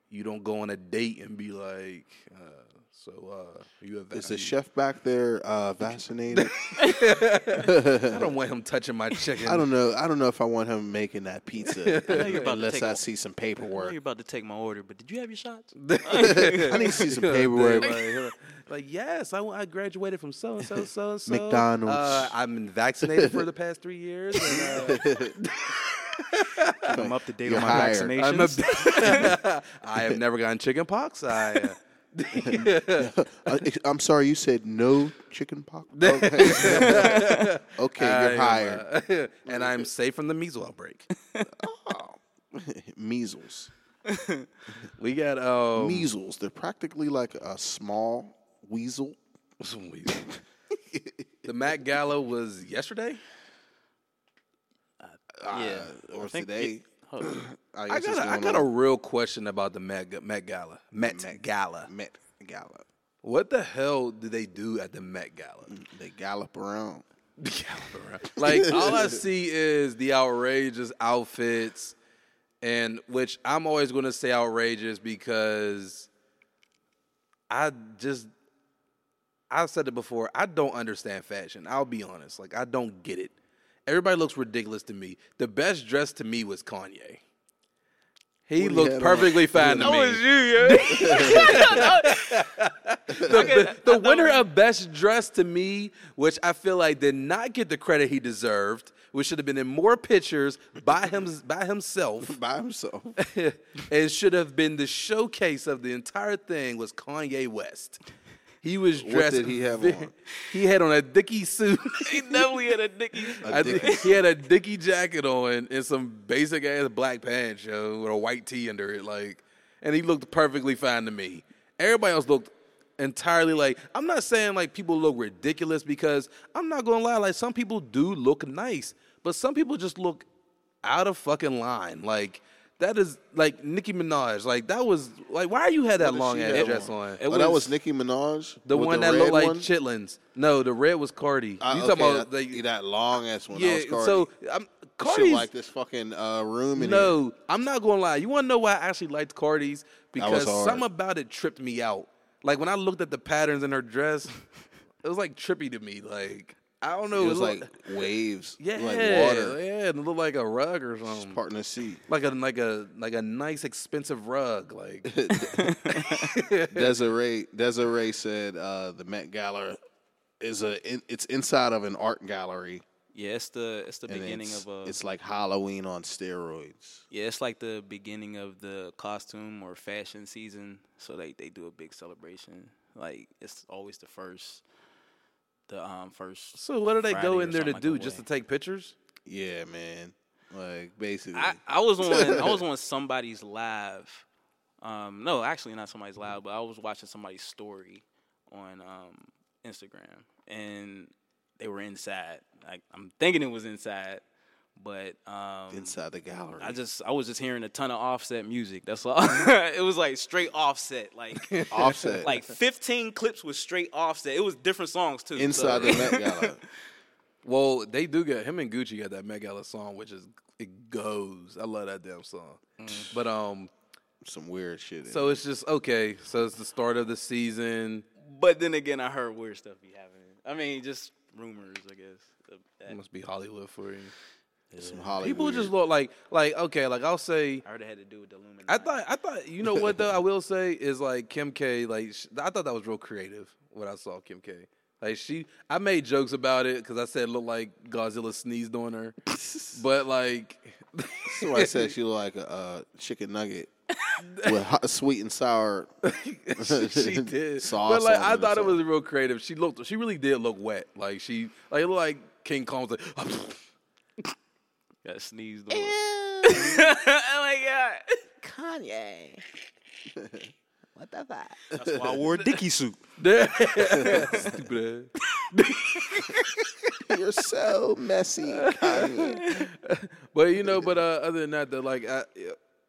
[SPEAKER 4] you don't go on a date and be like, uh, "So, uh, you a
[SPEAKER 6] Is the chef back there uh, vaccinated?
[SPEAKER 4] I don't want him touching my chicken.
[SPEAKER 6] I don't know. I don't know if I want him making that pizza
[SPEAKER 2] know you're about to
[SPEAKER 6] unless I see some
[SPEAKER 2] I know
[SPEAKER 6] paperwork.
[SPEAKER 2] you're about to take my order, but did you have your shots?
[SPEAKER 6] I need to see some paperwork.
[SPEAKER 4] like, like, yes, I, I graduated from so and so, so and so.
[SPEAKER 6] McDonald's.
[SPEAKER 4] Uh, I've been vaccinated for the past three years. And, uh,
[SPEAKER 2] I'm up to date
[SPEAKER 6] You're
[SPEAKER 2] on my
[SPEAKER 6] hired.
[SPEAKER 2] vaccinations.
[SPEAKER 4] I'm a, I have never gotten chicken pox. I, uh,
[SPEAKER 6] I'm sorry, you said no chicken pox. Okay, okay you're
[SPEAKER 4] am,
[SPEAKER 6] hired.
[SPEAKER 4] uh, and I'm safe from the measles outbreak.
[SPEAKER 6] Measles.
[SPEAKER 4] we got um,
[SPEAKER 6] Measles. They're practically like a small weasel.
[SPEAKER 4] some weasel. the Met Gala was yesterday.
[SPEAKER 2] yeah,
[SPEAKER 6] or
[SPEAKER 2] I think
[SPEAKER 6] today.
[SPEAKER 2] It- hold.
[SPEAKER 6] I,
[SPEAKER 4] I
[SPEAKER 6] guess it's
[SPEAKER 4] got a, I got a real question about the Met Met Gala. Met, Gala.
[SPEAKER 6] Met Gala.
[SPEAKER 4] What the hell do they do at the Met Gala?
[SPEAKER 6] Mm, they gallop around.
[SPEAKER 4] like all I see is the outrageous outfits, and which I'm always going to say outrageous because I just I've said it before. I don't understand fashion. I'll be honest. Like I don't get it. Everybody looks ridiculous to me. The best dress to me was Kanye. He
[SPEAKER 6] What he
[SPEAKER 4] looked
[SPEAKER 6] had on?
[SPEAKER 4] perfectly fine to
[SPEAKER 2] That
[SPEAKER 4] me.
[SPEAKER 2] was you, yeah.
[SPEAKER 4] the, the, the winner of best dressed to me, which I feel like did not get the credit he deserved, which should have been in more pictures by him by himself,
[SPEAKER 6] By himself.
[SPEAKER 4] and should have been the showcase of the entire thing was Kanye West. He was
[SPEAKER 6] What
[SPEAKER 4] dressed.
[SPEAKER 6] did he have on?
[SPEAKER 4] He had on a Dickie suit.
[SPEAKER 2] he definitely had a Dickie.
[SPEAKER 4] I think he had a Dickie jacket on and some basic ass black pants, yo, with a white tee under it, like, and he looked perfectly fine to me. Everybody else looked entirely like. I'm not saying like people look ridiculous because I'm not gonna lie, like some people do look nice, but some people just look out of fucking line. Like that is like Nicki Minaj. Like that was like why you had that
[SPEAKER 6] What
[SPEAKER 4] long ass
[SPEAKER 6] have
[SPEAKER 4] dress
[SPEAKER 6] on?
[SPEAKER 4] on?
[SPEAKER 2] It
[SPEAKER 6] oh, that
[SPEAKER 2] was-
[SPEAKER 6] was Nicki Minaj.
[SPEAKER 4] The
[SPEAKER 6] with
[SPEAKER 4] one
[SPEAKER 6] the
[SPEAKER 4] that
[SPEAKER 6] red
[SPEAKER 4] looked like
[SPEAKER 6] one?
[SPEAKER 4] chitlins. No, the red was Cardi.
[SPEAKER 6] Uh,
[SPEAKER 4] you
[SPEAKER 6] okay,
[SPEAKER 4] talking about
[SPEAKER 6] that,
[SPEAKER 4] the,
[SPEAKER 6] that long ass one?
[SPEAKER 4] yeah?
[SPEAKER 6] that was Cardi.
[SPEAKER 4] So I'm
[SPEAKER 6] Shit
[SPEAKER 4] Cardi's
[SPEAKER 6] like this fucking uh, room. In
[SPEAKER 4] No, I'm not gonna lie. You want to know why I actually liked Cardi's? Because
[SPEAKER 6] hard.
[SPEAKER 4] something about it tripped me out. Like when I looked at the patterns in her dress, it was like trippy to me. Like I don't know.
[SPEAKER 6] It was
[SPEAKER 4] looked-
[SPEAKER 6] like waves,
[SPEAKER 4] yeah,
[SPEAKER 6] like water,
[SPEAKER 4] Yeah, it looked like a rug or something.
[SPEAKER 6] parting the sea.
[SPEAKER 4] Like a like a like a nice expensive rug. Like
[SPEAKER 6] Desiree Desiree said uh, the Met Gala is a in, it's inside of an art gallery.
[SPEAKER 2] Yeah, it's the it's the
[SPEAKER 6] and
[SPEAKER 2] beginning
[SPEAKER 6] it's,
[SPEAKER 2] of a.
[SPEAKER 6] it's like Halloween on steroids.
[SPEAKER 2] yeah, it's like the beginning of the costume or fashion season. So they they do a big celebration. Like it's always the first, the um first.
[SPEAKER 4] so, what do they
[SPEAKER 2] Friday
[SPEAKER 4] go
[SPEAKER 2] or
[SPEAKER 4] in there to
[SPEAKER 2] something like
[SPEAKER 4] do?
[SPEAKER 2] that
[SPEAKER 4] Just to
[SPEAKER 2] way.
[SPEAKER 4] take pictures?
[SPEAKER 6] Yeah, man. Like basically,
[SPEAKER 2] I, I was on I was on somebody's live. Um, no, actually not somebody's live, but I was watching somebody's story on um, Instagram, and they were inside. Like I'm thinking it was inside, but um,
[SPEAKER 6] inside the gallery.
[SPEAKER 2] I just I was just hearing a ton of Offset music. That's all. it was like straight Offset, like
[SPEAKER 6] Offset.
[SPEAKER 2] like 15 clips with straight Offset. It was different songs too.
[SPEAKER 6] inside
[SPEAKER 2] so-
[SPEAKER 6] the Met Gala.
[SPEAKER 4] Well, they do get him and Gucci got that Met Gala song, which is it goes. I love that damn song. But um,
[SPEAKER 6] Some weird shit. in
[SPEAKER 4] so
[SPEAKER 6] it.
[SPEAKER 4] it's just okay. So it's the start of the season.
[SPEAKER 2] But then again, I heard weird stuff be happening. I mean, just rumors, I guess. that.
[SPEAKER 4] It must be Hollywood for you.
[SPEAKER 6] Some Hollywood.
[SPEAKER 4] People just look like like okay, like I'll say.
[SPEAKER 2] I heard it had to do with the Illuminati.
[SPEAKER 4] I thought I thought you know what though I will say is like Kim K like sh- I thought that was real creative when I saw Kim K. Like she, I made jokes about it because I said it looked like Godzilla sneezed on her, but like
[SPEAKER 6] Somebody said she looked like a uh, chicken nugget with hot, sweet and sour.
[SPEAKER 4] she did.
[SPEAKER 6] Sauce
[SPEAKER 4] but like
[SPEAKER 6] on
[SPEAKER 4] I thought it was real creative. She looked. She really did look wet. Like she like it looked like King Kong was like.
[SPEAKER 2] Got sneezed on. oh my god.
[SPEAKER 3] Kanye. what the fuck?
[SPEAKER 2] That's why I wore a Dickie suit.
[SPEAKER 4] Stupid ass.
[SPEAKER 6] You're so messy. Kanye.
[SPEAKER 4] But you know, but uh, other than that, though, like I,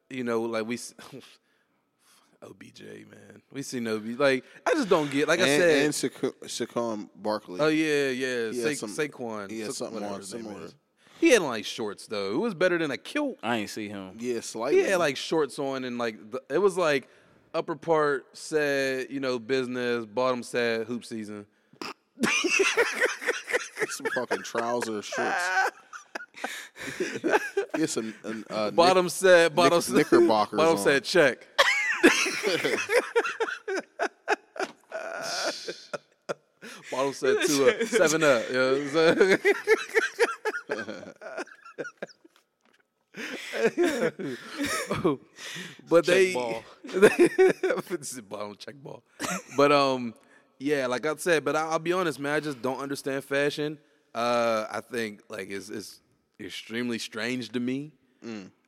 [SPEAKER 4] you know, like we, s- OBJ man, we see no like I just don't get like I said.
[SPEAKER 6] and Saquon Saquon Barkley.
[SPEAKER 4] oh yeah, yeah,
[SPEAKER 6] He
[SPEAKER 4] Sa-
[SPEAKER 6] some-
[SPEAKER 4] Saquon.
[SPEAKER 6] he had
[SPEAKER 4] Sa-
[SPEAKER 6] something
[SPEAKER 4] whatever
[SPEAKER 6] on
[SPEAKER 4] his
[SPEAKER 6] similar.
[SPEAKER 4] is. He had like shorts though. It was better than a kilt.
[SPEAKER 2] I ain't see him.
[SPEAKER 6] yeah, slightly.
[SPEAKER 4] He had like shorts on and like the, it was like upper part said you know business, bottom said hoop season.
[SPEAKER 6] some fucking trouser shorts. he had some uh, uh,
[SPEAKER 4] Bottom said bottom
[SPEAKER 6] Knick-
[SPEAKER 4] said
[SPEAKER 6] knickerbockers
[SPEAKER 4] Bottom
[SPEAKER 6] on.
[SPEAKER 4] said check. Bottom said two uh, seven up. You know what I'm saying? but they
[SPEAKER 2] ball.
[SPEAKER 4] this is bottom check ball. But um, yeah, like I said, but I, I'll be honest, man. I just don't understand fashion. Uh, I think like it's, it's extremely strange to me.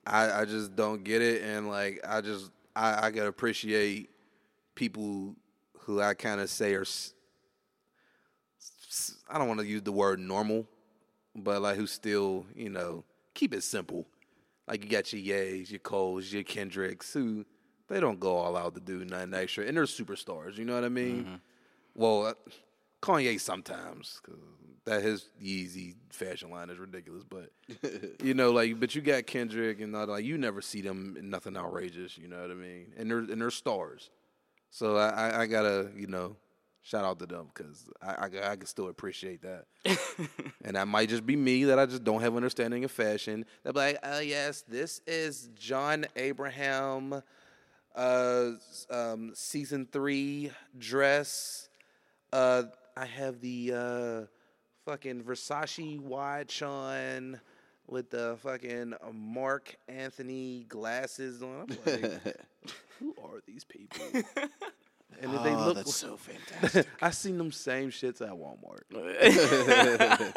[SPEAKER 4] I, I just don't get it, and like I just I, I gotta appreciate people who I kind of say are s- s- I don't want to use the word normal, but like who still you know keep it simple. Like you got your Yays, your Coles, your Kendricks, who they don't go all out to do nothing extra, and they're superstars. You know what I mean? Well, uh, Kanye sometimes 'cause that his Yeezy fashion line is ridiculous, but you know, like, but you got Kendrick and all like you never see them in nothing outrageous. You know what I mean? And they're and they're stars, so I I, I gotta you know shout out to them because I, I I can still appreciate that. and that might just be me that I just don't have understanding of fashion. They'll be like, oh yes, this is John Abraham, uh, um, season three dress. Uh, I have the uh, fucking Versace watch on with the fucking Mark Anthony glasses on. I'm like, who are these people? And if they
[SPEAKER 6] Oh,
[SPEAKER 4] look,
[SPEAKER 6] that's so fantastic.
[SPEAKER 4] I seen them same shits at Walmart.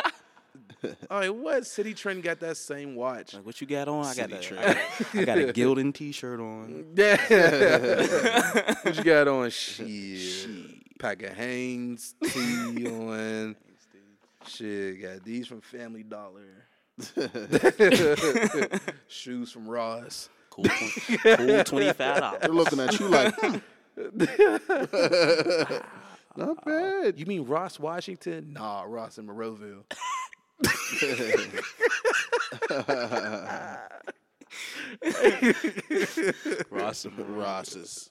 [SPEAKER 4] All right, what Citi Trend got that same watch?
[SPEAKER 2] Like, what you got on? I got,
[SPEAKER 6] Citi
[SPEAKER 2] a,
[SPEAKER 6] Trend.
[SPEAKER 2] I got, I got a Gildan T-shirt on.
[SPEAKER 4] Yeah. what you got on? Shit. Pack of Hanes tee on. Shit, got these from Family Dollar. Shoes from Ross.
[SPEAKER 2] Cool, tw- cool twenty five dollars.
[SPEAKER 6] They're looking at you like, hmm,
[SPEAKER 4] Not bad. You mean Ross Washington? Nah, Ross in Monroeville.
[SPEAKER 6] Ross Ross's.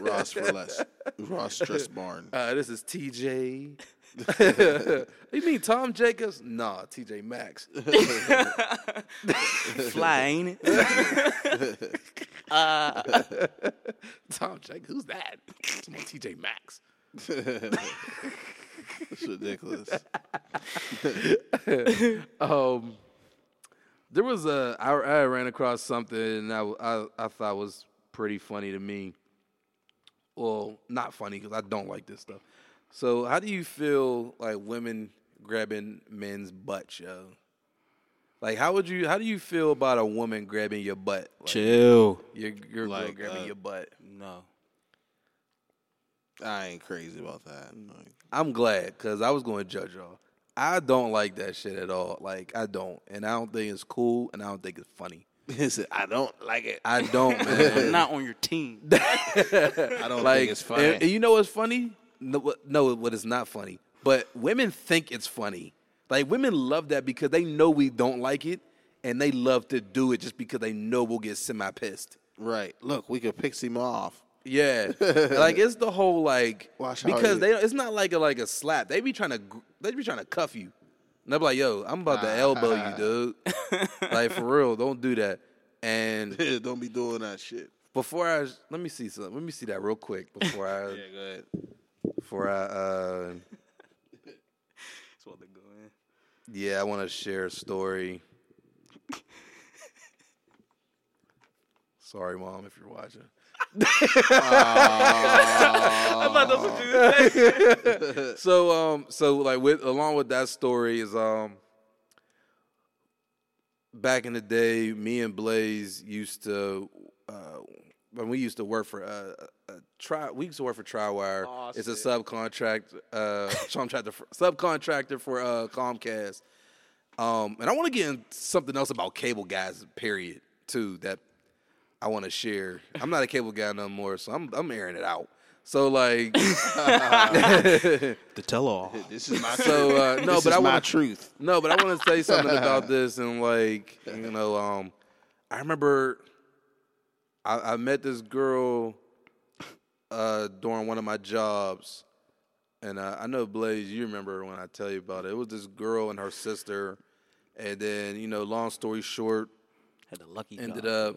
[SPEAKER 6] Ross for less. Ross Dress Barn.
[SPEAKER 4] Uh, this is TJ. you mean Tom Jacobs? Nah, TJ Maxx.
[SPEAKER 2] Fly, ain't it?
[SPEAKER 4] Tom Jacobs, who's that? It's my TJ Maxx.
[SPEAKER 6] It's ridiculous.
[SPEAKER 4] Um, there was a I, I ran across something and I, I I thought was pretty funny to me. Well, not funny because I don't like this stuff. So, how do you feel like women grabbing men's butt, yo? Like, how would you? How do you feel about a woman grabbing your butt? Like,
[SPEAKER 2] Chill.
[SPEAKER 4] your your girl
[SPEAKER 6] Like,
[SPEAKER 4] grabbing
[SPEAKER 6] uh,
[SPEAKER 4] your butt.
[SPEAKER 2] No.
[SPEAKER 6] I ain't crazy about that. Like,
[SPEAKER 4] I'm glad because I was going to judge y'all. I don't like that shit at all. Like, I don't, and I don't think it's cool, and I don't think it's funny.
[SPEAKER 6] listen, I don't like it.
[SPEAKER 4] I don't,
[SPEAKER 2] I'm
[SPEAKER 4] man.
[SPEAKER 2] not on your team.
[SPEAKER 6] I don't
[SPEAKER 4] like,
[SPEAKER 6] think it's funny.
[SPEAKER 4] And, and you know what's funny? No, no, what is not funny. But women think it's funny. Like women love that because they know we don't like it, and they love to do it just because they know we'll get semi pissed.
[SPEAKER 6] right. Look, we could pick him off.
[SPEAKER 4] Yeah, like it's the whole like
[SPEAKER 6] Watch
[SPEAKER 4] because they it's not like a like a slap. They be trying to they be trying to cuff you. And they be like, "Yo, I'm about to elbow you, ah. dude." like for real, don't do that. And
[SPEAKER 6] don't be doing that shit.
[SPEAKER 4] before I let me see something. Let me see that real quick before I yeah,
[SPEAKER 6] go ahead.
[SPEAKER 4] Before I uh
[SPEAKER 2] they go in.
[SPEAKER 4] yeah I want to share a story. Sorry, mom, if you're watching.
[SPEAKER 2] I thought that's what you said.
[SPEAKER 4] so um so like with along with that story is um back in the day me and blaze used to uh when we used to work for uh, uh try we used to work for Triwire.
[SPEAKER 2] Aw,
[SPEAKER 4] it's a subcontract uh subcontractor for, subcontractor for uh Comcast. Um and I want to get into something else about cable guys period too that I want to share. I'm not a cable guy no more, so I'm I'm airing it out. So like
[SPEAKER 2] The tell all.
[SPEAKER 6] This is my
[SPEAKER 4] So,
[SPEAKER 6] truth.
[SPEAKER 4] uh, no,
[SPEAKER 6] This
[SPEAKER 4] but
[SPEAKER 6] is
[SPEAKER 4] I wanna-
[SPEAKER 6] truth.
[SPEAKER 4] No, but I want to say something about this and like you know, um, I remember I, I met this girl uh, during one of my jobs, and uh, I know Blaze, you remember when I tell you about it. It was this girl and her sister, and then you know, long story short,
[SPEAKER 2] Had the lucky
[SPEAKER 4] ended
[SPEAKER 2] job.
[SPEAKER 4] up,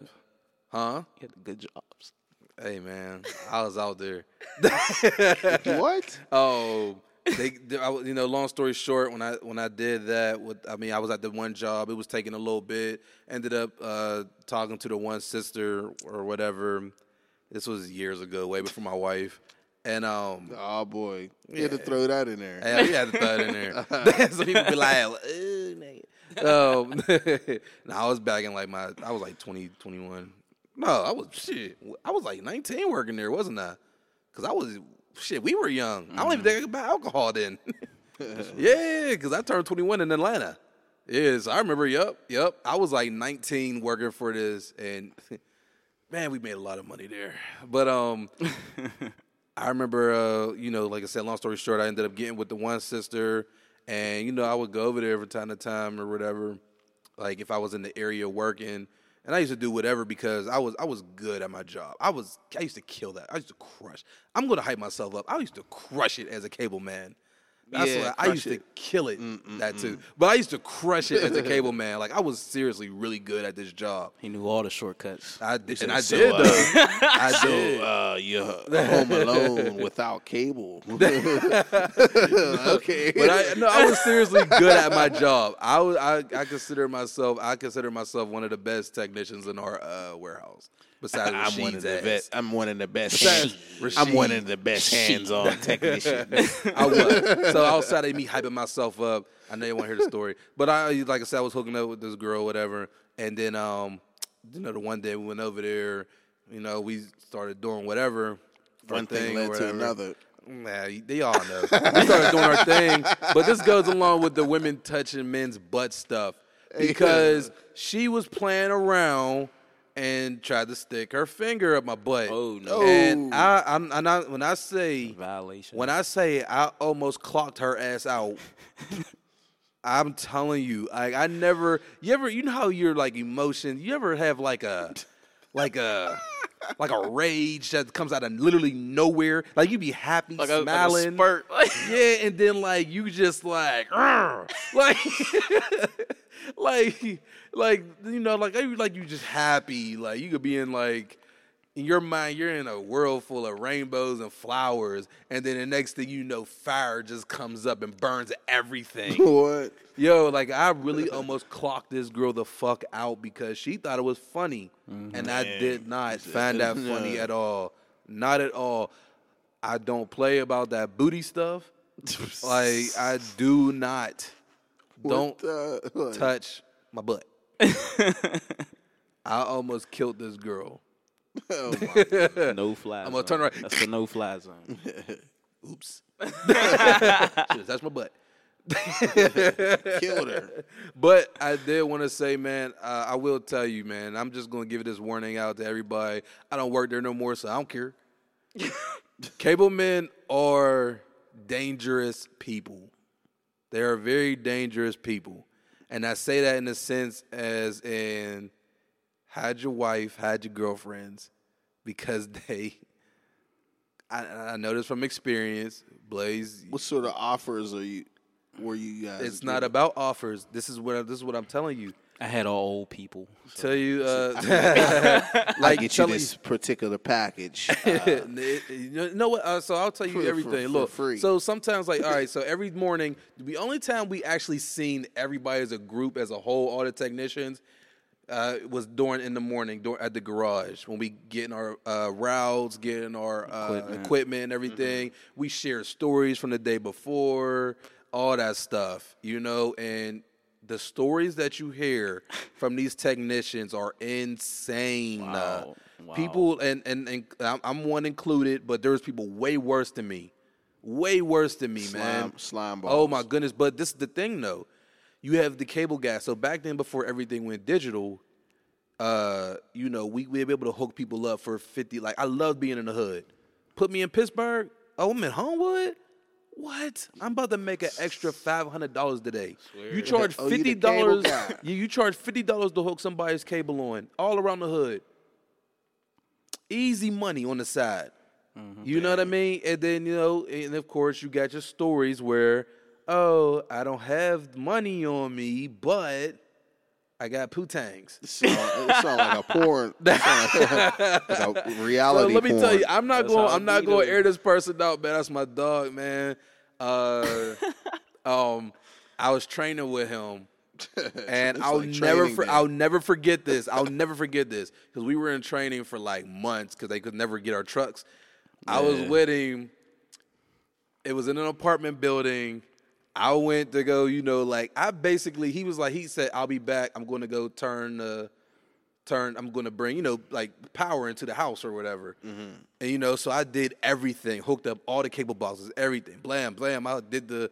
[SPEAKER 4] huh?
[SPEAKER 2] He had the good jobs.
[SPEAKER 4] Hey man, I was out there.
[SPEAKER 6] What?
[SPEAKER 4] Oh, they, they I, you know, long story short, when I when I did that, with I mean, I was at the one job. It was taking a little bit. Ended up uh, talking to the one sister or whatever. This was years ago, way before my wife. And um,
[SPEAKER 6] Oh boy, you had to throw that in there.
[SPEAKER 4] hey, we had to throw it in there. so people be like, "Ooh, nigga." um, no, I was back in like my, I was like 20, 21. No, I was shit. I was like 19 working there, wasn't I? Because I was shit. We were young. I don't even think I could buy alcohol then. yeah, because I turned 21 in Atlanta. Yes, I remember. Yep, yep. I was like 19 working for this, and man, we made a lot of money there. But um, I remember, uh, you know, like I said, long story short, I ended up getting with the one sister, and you know, I would go over there from time to time or whatever. Like if I was in the area working, and I used to do whatever because I was I was good at my job. I was I used to kill that. I used to crush. I'm gonna hype myself up. I used to crush it as a cable man. That's
[SPEAKER 6] Yeah,
[SPEAKER 4] what I
[SPEAKER 6] crush
[SPEAKER 4] used
[SPEAKER 6] it.
[SPEAKER 4] to kill it. That too. But I used to crush it as a cable man. Like I was seriously really good at this job.
[SPEAKER 2] He knew all the shortcuts.
[SPEAKER 4] I did, and I
[SPEAKER 6] So,
[SPEAKER 4] did
[SPEAKER 6] uh,
[SPEAKER 4] though. I did.
[SPEAKER 6] So, uh, you're home alone without cable. okay.
[SPEAKER 4] But I no, I was seriously good at my job. I was I, I consider myself I consider myself one of the best technicians in our uh, warehouse. Besides
[SPEAKER 6] I'm one of the
[SPEAKER 4] ass.
[SPEAKER 6] best. I'm one of the best.
[SPEAKER 4] Besides
[SPEAKER 6] hands- I'm one of the best hands-on technicians.
[SPEAKER 4] I was. So outside of me hyping myself up, I know you want to hear the story, but I like I said, I was hooking up with this girl, whatever, and then um, you know, the one day we went over there, you know, we started doing whatever.
[SPEAKER 6] One thing
[SPEAKER 4] or
[SPEAKER 6] led to another.
[SPEAKER 4] Nah, they all know. we started doing our thing, but this goes along with the women touching men's butt stuff because she was playing around and tried to stick her finger up my butt.
[SPEAKER 2] Oh, no.
[SPEAKER 4] And oh. I, I'm, I'm not, when I say
[SPEAKER 2] Violation.
[SPEAKER 4] when I say I almost clocked her ass out, I'm telling you, like I never. You ever, you know how you're like emotion. You ever have like a, like a, like a rage that comes out of literally nowhere. Like you'd be happy,
[SPEAKER 2] like a,
[SPEAKER 4] smiling, yeah, and then like you just like, like, like, like you know, like like you just happy. Like you could be in like in your mind, you're in a world full of rainbows and flowers, and then the next thing you know, fire just comes up and burns everything.
[SPEAKER 6] What?
[SPEAKER 4] Yo, like I really almost clocked this girl the fuck out because she thought it was funny, mm-hmm. and I did not find that funny
[SPEAKER 6] No.
[SPEAKER 4] at all. Not at all. I don't play about that booty stuff. like I do not. Don't
[SPEAKER 6] the- what?
[SPEAKER 4] touch my butt. I almost killed this girl.
[SPEAKER 6] Oh
[SPEAKER 2] no fly.
[SPEAKER 4] I'm gonna
[SPEAKER 2] zone.
[SPEAKER 4] turn right-
[SPEAKER 2] That's the no fly zone.
[SPEAKER 4] Oops. Should've my butt.
[SPEAKER 6] killed her.
[SPEAKER 4] But I did want to say, man, uh, I will tell you, man, I'm just going to give this warning out to everybody. I don't work there no more, so I don't care. Cable men are dangerous people. They are very dangerous people. And I say that in a sense as in hide your wife, had your girlfriends, because they, I, I know this from experience. Blaze,
[SPEAKER 6] What sort of offers are you? Were you guys?
[SPEAKER 4] it's not about offers. This is what this is what I'm telling you.
[SPEAKER 2] I had all old people. so-
[SPEAKER 4] Tell you, uh,
[SPEAKER 6] I
[SPEAKER 4] like
[SPEAKER 6] get you
[SPEAKER 4] telling
[SPEAKER 6] this particular package.
[SPEAKER 4] you know what? Uh, so I'll tell you
[SPEAKER 6] For- for-
[SPEAKER 4] everything.
[SPEAKER 6] for
[SPEAKER 4] Look,
[SPEAKER 6] free.
[SPEAKER 4] so sometimes, like, all right, so every morning, the only time we actually seen everybody as a group, as a whole, all the technicians, uh, was during in the morning, during, at the garage when we getting our uh, routes, getting our uh, equipment.
[SPEAKER 2] Equipment.
[SPEAKER 4] and everything. We share stories from the day before, all that stuff, you know, and. The stories that you hear from these technicians are insane. Uh,
[SPEAKER 2] Wow. Wow.
[SPEAKER 4] People and and and I'm, one included, but there's people way worse than me, way worse than me, man.
[SPEAKER 6] Slime- slime
[SPEAKER 4] Oh my goodness! But this is the thing, though. You have the cable guys. So back then, before everything went digital, uh, you know, we we were able to hook people up for fifty. Like I love being in the hood. Put me in Pittsburgh. Oh, I'm in Homewood. What? I'm about to make an extra five hundred dollars today. You charge
[SPEAKER 6] Oh, you the
[SPEAKER 4] fifty
[SPEAKER 6] cable
[SPEAKER 4] dollars.
[SPEAKER 6] guy.
[SPEAKER 4] you, you charge fifty dollars to hook somebody's cable on all around the hood. Easy money on the side. You know what I mean? And then you know, and of course, you got your stories where, oh, I don't have money on me, but I got pootangs.
[SPEAKER 6] It sound, it sound like a porn. sound like a
[SPEAKER 4] So
[SPEAKER 6] reality.
[SPEAKER 4] let me tell you, I'm not
[SPEAKER 2] That's
[SPEAKER 4] going. I'm not going to air this person out, man. That's my dog, man. Uh, um, I was training with him, and I'll
[SPEAKER 6] like
[SPEAKER 4] never, for. I'll never forget this. I'll never forget this because we were in training for like months because they could never get our trucks. I was with him. It was in an apartment building. I went to go, you know, like I basically he was like he said I'll be back. I'm going to go turn the turn. I'm going to bring you know like power into the house or whatever. Mm-hmm. And you know, so I did everything, hooked up all the cable boxes, everything, blam blam. I did the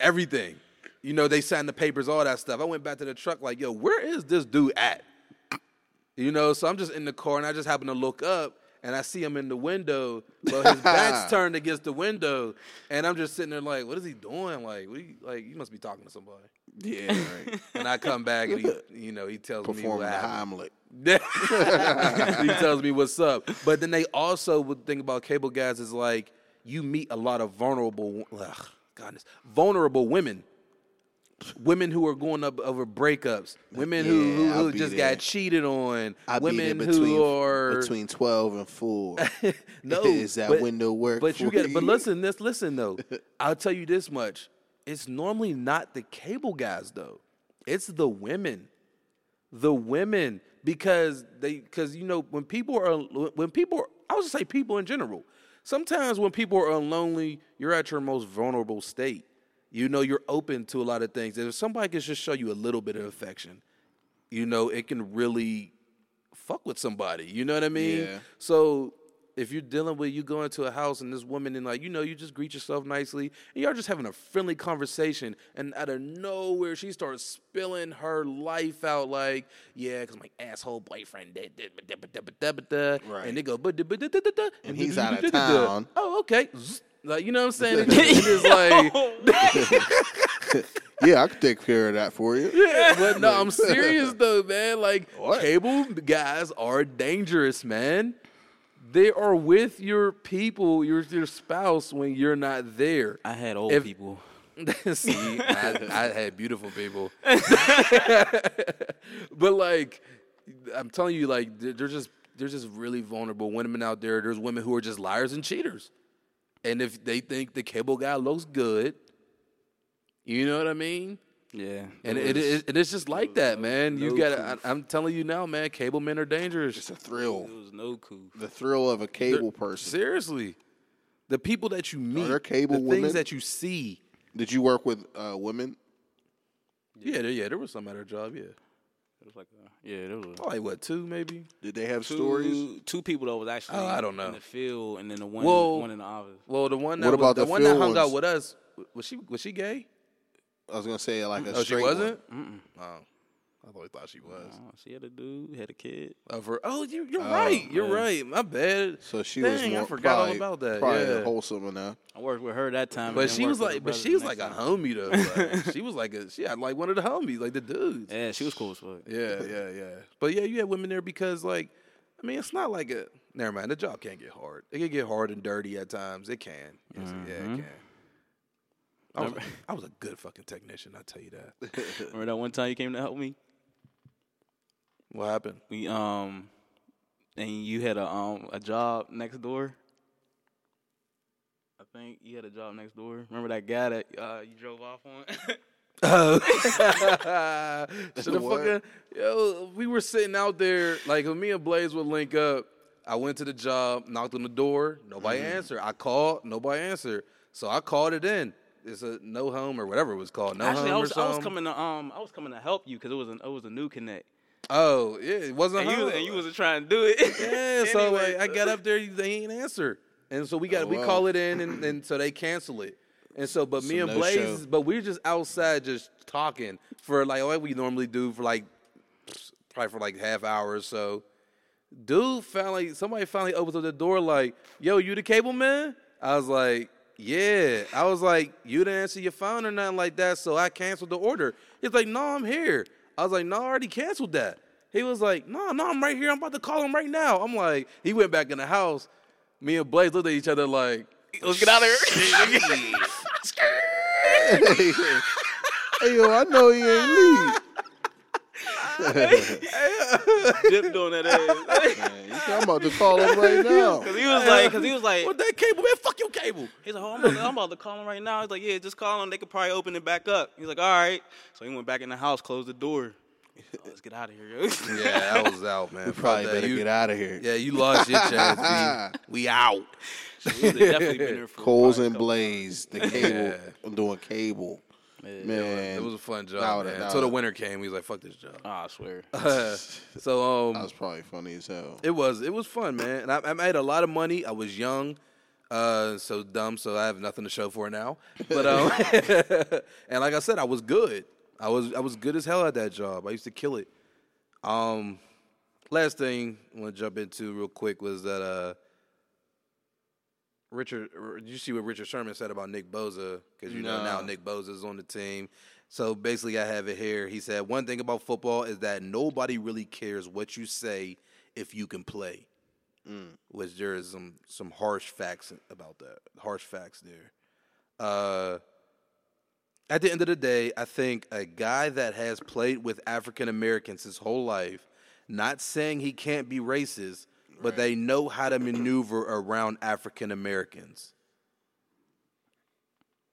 [SPEAKER 4] everything. You know, they signed the papers, all that stuff. I went back to the truck like, yo, where is this dude at? You know, so I'm just in the car and I just happen to look up and I see him in the window, but his back's turned against the window, and I'm just sitting there like, what is he doing? Like, what he, like you must be talking to somebody.
[SPEAKER 6] Yeah, right.
[SPEAKER 4] And I come back and he, you know, he tells me what.
[SPEAKER 6] Heimlich.
[SPEAKER 4] he tells me what's up. But then they also would think about cable guys is like you meet a lot of vulnerable, ugh, goodness, vulnerable women. Women who are going up over breakups, women who,
[SPEAKER 6] Yeah,
[SPEAKER 4] who,
[SPEAKER 6] I'll
[SPEAKER 4] who just
[SPEAKER 6] there.
[SPEAKER 4] got cheated on,
[SPEAKER 6] I beat it
[SPEAKER 4] women
[SPEAKER 6] between
[SPEAKER 4] who are
[SPEAKER 6] between twelve and four.
[SPEAKER 4] no,
[SPEAKER 6] is that
[SPEAKER 4] but-
[SPEAKER 6] window work?
[SPEAKER 4] But you get, but listen, this, listen though. I'll tell you this much: it's normally not the cable guys though; it's the women, the women, because they, because you know, when people are, when people, are, I was just say people in general. Sometimes when people are lonely, you're at your most vulnerable state. You know, you're open to a lot of things. If somebody can just show you a little bit of affection, you know, it can really fuck with somebody. You know what I mean?
[SPEAKER 6] Yeah.
[SPEAKER 4] So if you're dealing with you go into a house and this woman and like you know you just greet yourself nicely and y'all just having a friendly conversation and out of nowhere she starts spilling her life out like yeah because my asshole boyfriend did did da- da- da- da- da- da- da,"
[SPEAKER 6] Right.
[SPEAKER 4] and they go but
[SPEAKER 6] And he's out of town.
[SPEAKER 4] oh okay. Like you know what I'm saying it just, it just like
[SPEAKER 6] yeah, I could take care of that for you.
[SPEAKER 4] yeah, but no, I'm serious though, man. Like
[SPEAKER 6] What?
[SPEAKER 4] cable guys are dangerous, man. They are with your people, your your spouse when you're not there.
[SPEAKER 2] I had old
[SPEAKER 4] If-
[SPEAKER 2] people.
[SPEAKER 4] See, I, I had beautiful people, but like, I'm telling you, like, they're they're just they're just really vulnerable women out there. There's women who are just liars and cheaters, and if they think the cable guy looks good, you know what I mean.
[SPEAKER 2] Yeah.
[SPEAKER 4] And it, it, it, it's just like that, man. You gotta I'm telling you now, man. Cable men are dangerous.
[SPEAKER 6] It's a thrill.
[SPEAKER 2] It was no coup.
[SPEAKER 6] The thrill of a cable person.
[SPEAKER 4] Seriously, the people that you meet,
[SPEAKER 6] there cable
[SPEAKER 4] the
[SPEAKER 6] women?
[SPEAKER 4] things that you see.
[SPEAKER 6] Did you work with uh, women?
[SPEAKER 4] Yeah, there, yeah, there was some at her job. Yeah,
[SPEAKER 2] It was like a, yeah, there was a,
[SPEAKER 4] probably what two, maybe.
[SPEAKER 6] Did they have
[SPEAKER 2] two,
[SPEAKER 6] stories?
[SPEAKER 2] Two people that was actually
[SPEAKER 4] Oh, I don't know.
[SPEAKER 2] in the field, and then the one
[SPEAKER 4] Well-
[SPEAKER 2] one in the office.
[SPEAKER 4] Well, the one that
[SPEAKER 6] What
[SPEAKER 4] was,
[SPEAKER 6] about
[SPEAKER 4] the,
[SPEAKER 6] the
[SPEAKER 4] one that
[SPEAKER 6] field
[SPEAKER 4] hung out with us was she was she gay?
[SPEAKER 6] I was gonna say like a
[SPEAKER 4] Oh, she
[SPEAKER 6] straight
[SPEAKER 4] wasn't.
[SPEAKER 6] one.
[SPEAKER 4] Oh, I thought thought she was.
[SPEAKER 2] Oh, she had a dude, had a kid.
[SPEAKER 4] Oh, for, oh you, you're
[SPEAKER 6] Oh,
[SPEAKER 4] right. You're
[SPEAKER 2] yeah.
[SPEAKER 4] right. My bad.
[SPEAKER 6] So she was
[SPEAKER 4] Dang, I
[SPEAKER 6] more
[SPEAKER 4] forgot all
[SPEAKER 6] probably-
[SPEAKER 4] about that,
[SPEAKER 6] Probably
[SPEAKER 4] yeah.
[SPEAKER 6] wholesome enough.
[SPEAKER 2] I worked with her that time.
[SPEAKER 4] But she was
[SPEAKER 2] worked with her
[SPEAKER 4] like, but she was
[SPEAKER 2] the
[SPEAKER 4] like a homie though. Like, she was like a, she had like one of the homies, like the dudes.
[SPEAKER 2] Yeah, she was cool as fuck.
[SPEAKER 4] Yeah, yeah, yeah. But yeah, you had women there because like, I mean, it's not like a. Never mind. The job can't get hard. It can get hard and dirty at times. It can. Yes, Yeah, it mm-hmm. can. I was, a, I was a good fucking technician. I tell you that.
[SPEAKER 2] Remember that one time you came to help me?
[SPEAKER 4] What happened?
[SPEAKER 2] We um, and you had a um a job next door. I think you had a job next door. Remember that guy that uh, you drove off on?
[SPEAKER 4] Should have fucking yo. We were sitting out there like when me and Blaze would link up. I went to the job, knocked on the door, nobody answered. I called, nobody answered. So I called it in. It's a no home or whatever it was called. No
[SPEAKER 2] Actually, I was,
[SPEAKER 4] or
[SPEAKER 2] I was coming to um I was coming to help you because it was an it was a new connect.
[SPEAKER 4] Oh yeah, it wasn't
[SPEAKER 2] And you, and you wasn't trying to do it.
[SPEAKER 4] yeah. So
[SPEAKER 2] Anyway.
[SPEAKER 4] like, I got up there, they ain't answer, and so we got
[SPEAKER 6] Oh,
[SPEAKER 4] we call it in, and, and so they cancel it. And so, but me and
[SPEAKER 6] no
[SPEAKER 4] Blaze,
[SPEAKER 6] show.
[SPEAKER 4] but we're just outside just talking for like what we normally do for like probably for like half hour or so. Dude finally, somebody finally opens up the door like, "Yo, you the cable man?" I was like, "Yeah." I was like, "You didn't answer your phone or nothing like that, so I canceled the order." He's like, "No, I'm here." I was like, "No, I already canceled that." He was like, "No, no, I'm right here. I'm about to call him right now." I'm like, he went back in the house. Me and Blaze looked at each other like,
[SPEAKER 2] Let's get out of here.
[SPEAKER 6] hey yo, I know he ain't leave.
[SPEAKER 2] Dipped on that ass.
[SPEAKER 6] Man, I'm about to call him right now.
[SPEAKER 2] Cause he was like, cause he was like,
[SPEAKER 4] "What that cable man? Fuck your cable."
[SPEAKER 2] he's like, oh, I'm, about to, I'm about to call him right now. He's like, yeah, just call him. They could probably open it back up. He's like, all right. So he went back in the house, closed the door. Oh, let's get out of here.
[SPEAKER 4] Yeah, I was out, man.
[SPEAKER 6] We probably better
[SPEAKER 4] You-
[SPEAKER 6] get out of here.
[SPEAKER 4] Yeah, you lost your chance. B. We out.
[SPEAKER 2] They've definitely been there for
[SPEAKER 6] Coles and Blaze, the cable, I'm doing cable.
[SPEAKER 2] Yeah.
[SPEAKER 6] Man,
[SPEAKER 4] It was a fun job,
[SPEAKER 6] would've-
[SPEAKER 4] man.
[SPEAKER 6] that
[SPEAKER 4] Until the winter came, he was like, "Fuck this job."
[SPEAKER 2] Ah, I swear.
[SPEAKER 4] so um,
[SPEAKER 6] that was probably funny as hell.
[SPEAKER 4] It was. It was fun, man. And I, I made a lot of money. I was young, uh, so dumb, so I have nothing to show for it now. But um, and like I said, I was good. I was I was good as hell at that job. I used to kill it. Um, last thing I want to jump into real quick was that uh, Richard. You see what Richard Sherman said about Nick Bosa? Because you know now Nick Bosa is on the team. So basically, I have it here. He said one thing about football is that nobody really cares what you say if you can play. Which there is some some harsh facts about that. Harsh facts there. Uh, at the end of the day, I think a guy that has played with African Americans his whole life, not saying he can't be racist, but they know how to maneuver around African Americans.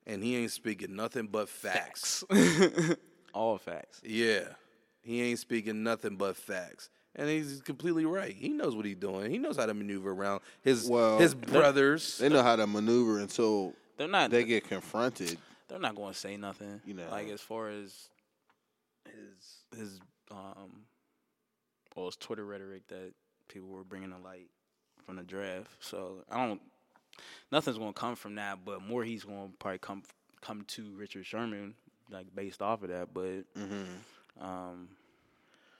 [SPEAKER 4] And he ain't speaking nothing but facts.
[SPEAKER 2] All facts.
[SPEAKER 4] Yeah. He ain't speaking nothing but facts. And he's completely right. He knows what he's doing. He knows how to maneuver around his
[SPEAKER 6] Well,
[SPEAKER 4] his brothers.
[SPEAKER 6] They know how to maneuver until
[SPEAKER 2] They're not.
[SPEAKER 6] they get confronted.
[SPEAKER 2] they're not going to say nothing.
[SPEAKER 6] You know.
[SPEAKER 2] like as far as his his um, well, his Twitter rhetoric that people were bringing to light from the draft. So I don't. Nothing's going to come from that, but more he's going to probably come come to Richard Sherman like based off of that. But um,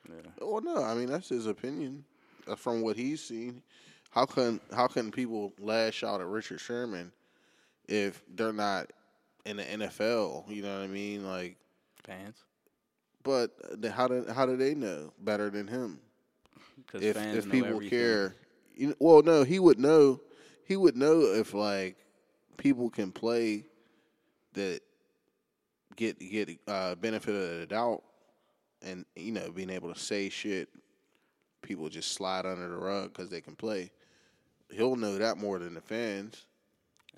[SPEAKER 2] yeah.
[SPEAKER 6] Well, no, I mean that's his opinion uh, from what he's seen. How can how can people lash out at Richard Sherman if they're not in the NFL? You know what I mean? Like,
[SPEAKER 2] fans,
[SPEAKER 6] but the- how do how do they know better than him?
[SPEAKER 2] Because
[SPEAKER 6] If
[SPEAKER 2] fans
[SPEAKER 6] if
[SPEAKER 2] know
[SPEAKER 6] people
[SPEAKER 2] everything.
[SPEAKER 6] care, you know, well, no, he would know. He would know if like people can play that get get uh, benefit of the doubt, and you know being able to say shit, people just slide under the rug because they can play. He'll know that more than the fans.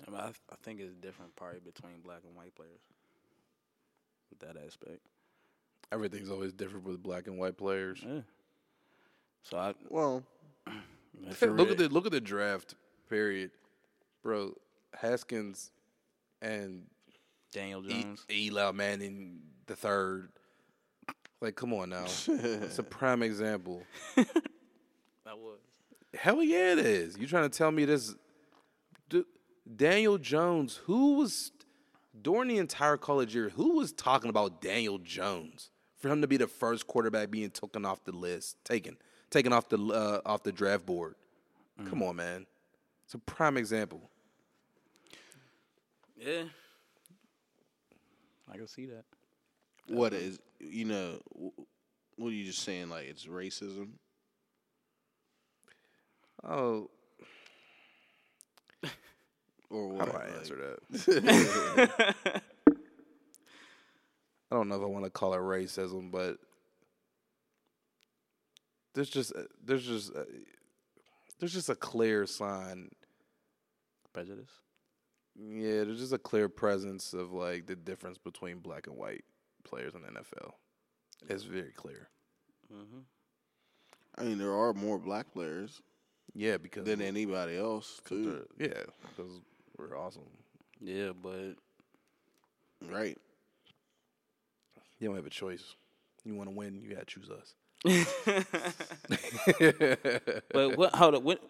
[SPEAKER 2] I, mean, I, I think it's a different probably between black and white players with that aspect.
[SPEAKER 4] Everything's always different with black and white players.
[SPEAKER 2] Yeah. So I
[SPEAKER 6] Well,
[SPEAKER 4] look
[SPEAKER 2] re-
[SPEAKER 4] at the look at the draft period, bro. Haskins and
[SPEAKER 2] Daniel
[SPEAKER 4] E-
[SPEAKER 2] Jones.
[SPEAKER 4] Eli Manning the third. Like, come on now. It's a prime example.
[SPEAKER 2] That was.
[SPEAKER 4] Hell yeah, it is. You trying to tell me this? D- Daniel Jones, who was during the entire college year, who was talking about Daniel Jones for him to be the first quarterback being taken off the list, taken, taken off the uh, off the draft board? Come on, man. It's a prime example.
[SPEAKER 2] Yeah. I can see that.
[SPEAKER 6] what is you know? What are you just saying? Like it's racism?
[SPEAKER 4] Oh,
[SPEAKER 6] Or
[SPEAKER 4] how do I
[SPEAKER 6] Like,
[SPEAKER 4] answer that? I don't know if I want to call it racism, but there's just uh, there's just uh, there's just a clear sign.
[SPEAKER 2] Prejudice.
[SPEAKER 4] Yeah, there's just a clear presence of like the difference between black and white players in the NFL. It's very clear. Mm-hmm.
[SPEAKER 6] I mean, there are more black players
[SPEAKER 4] Yeah, because
[SPEAKER 6] than anybody else too.
[SPEAKER 4] yeah, because we're awesome.
[SPEAKER 2] Yeah, but
[SPEAKER 6] Right.
[SPEAKER 4] You don't have a choice. You want to win, you gotta choose us.
[SPEAKER 2] but what? Hold up. What?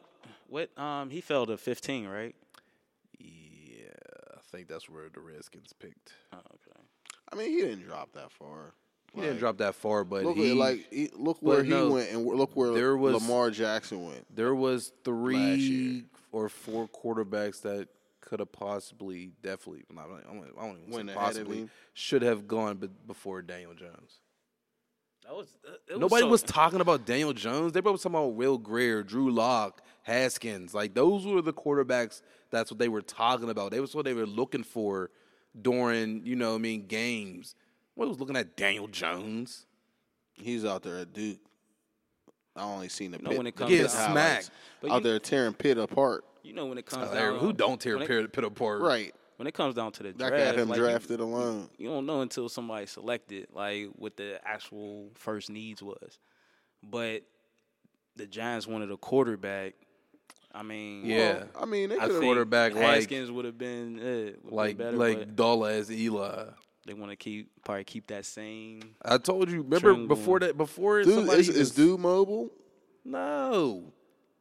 [SPEAKER 2] What? Um, he fell to 15, right?
[SPEAKER 4] Yeah, I think that's where the Redskins picked.
[SPEAKER 2] Oh, okay.
[SPEAKER 6] I mean, he didn't drop that far.
[SPEAKER 4] He didn't drop that far, but
[SPEAKER 6] Look,
[SPEAKER 4] he
[SPEAKER 6] like he, look where he
[SPEAKER 4] no,
[SPEAKER 6] went, and look where
[SPEAKER 4] there was-
[SPEAKER 6] Lamar Jackson went.
[SPEAKER 4] there was three or four quarterbacks that could have possibly, definitely, not, I don't, I don't even say possibly, should have gone be- before Daniel Jones.
[SPEAKER 2] That was. uh, it
[SPEAKER 4] Nobody
[SPEAKER 2] so-
[SPEAKER 4] was talking about Daniel Jones. They were talking about Will Grier, Drew Lock, Haskins. Like those were the quarterbacks. That's what they were talking about. They was what they were looking for during, you know, what I mean, games. What was looking at Daniel Jones?
[SPEAKER 6] He's out there at Duke. I only seen the
[SPEAKER 2] know,
[SPEAKER 6] pit,
[SPEAKER 2] when it comes
[SPEAKER 6] pit
[SPEAKER 4] to-
[SPEAKER 6] highlights.
[SPEAKER 4] smacked.
[SPEAKER 2] But
[SPEAKER 6] out
[SPEAKER 2] you-
[SPEAKER 6] there tearing pit apart.
[SPEAKER 2] You know when it comes
[SPEAKER 4] Uh,
[SPEAKER 2] down.
[SPEAKER 4] who don't tear
[SPEAKER 2] when it,
[SPEAKER 4] pit, pit apart?
[SPEAKER 6] Right.
[SPEAKER 2] When it comes down to the
[SPEAKER 6] That
[SPEAKER 2] draft.
[SPEAKER 6] got him
[SPEAKER 2] like, you-
[SPEAKER 6] drafted alone.
[SPEAKER 2] You don't know until somebody selected, like what the actual first needs was. But the Giants wanted a quarterback I mean,
[SPEAKER 4] Yeah.
[SPEAKER 6] I mean, they
[SPEAKER 2] I
[SPEAKER 6] could
[SPEAKER 2] think
[SPEAKER 6] have
[SPEAKER 4] quarterback like-
[SPEAKER 2] Haskins would have been uh, would've been
[SPEAKER 4] like
[SPEAKER 2] better,
[SPEAKER 4] like
[SPEAKER 2] but
[SPEAKER 4] dull as Eli.
[SPEAKER 2] they want to keep probably keep that same.
[SPEAKER 4] I told you. Remember
[SPEAKER 2] Trim
[SPEAKER 4] before
[SPEAKER 2] going.
[SPEAKER 4] that? Before
[SPEAKER 6] Dude,
[SPEAKER 4] somebody
[SPEAKER 6] is, is
[SPEAKER 4] just-
[SPEAKER 6] dude mobile?
[SPEAKER 4] no.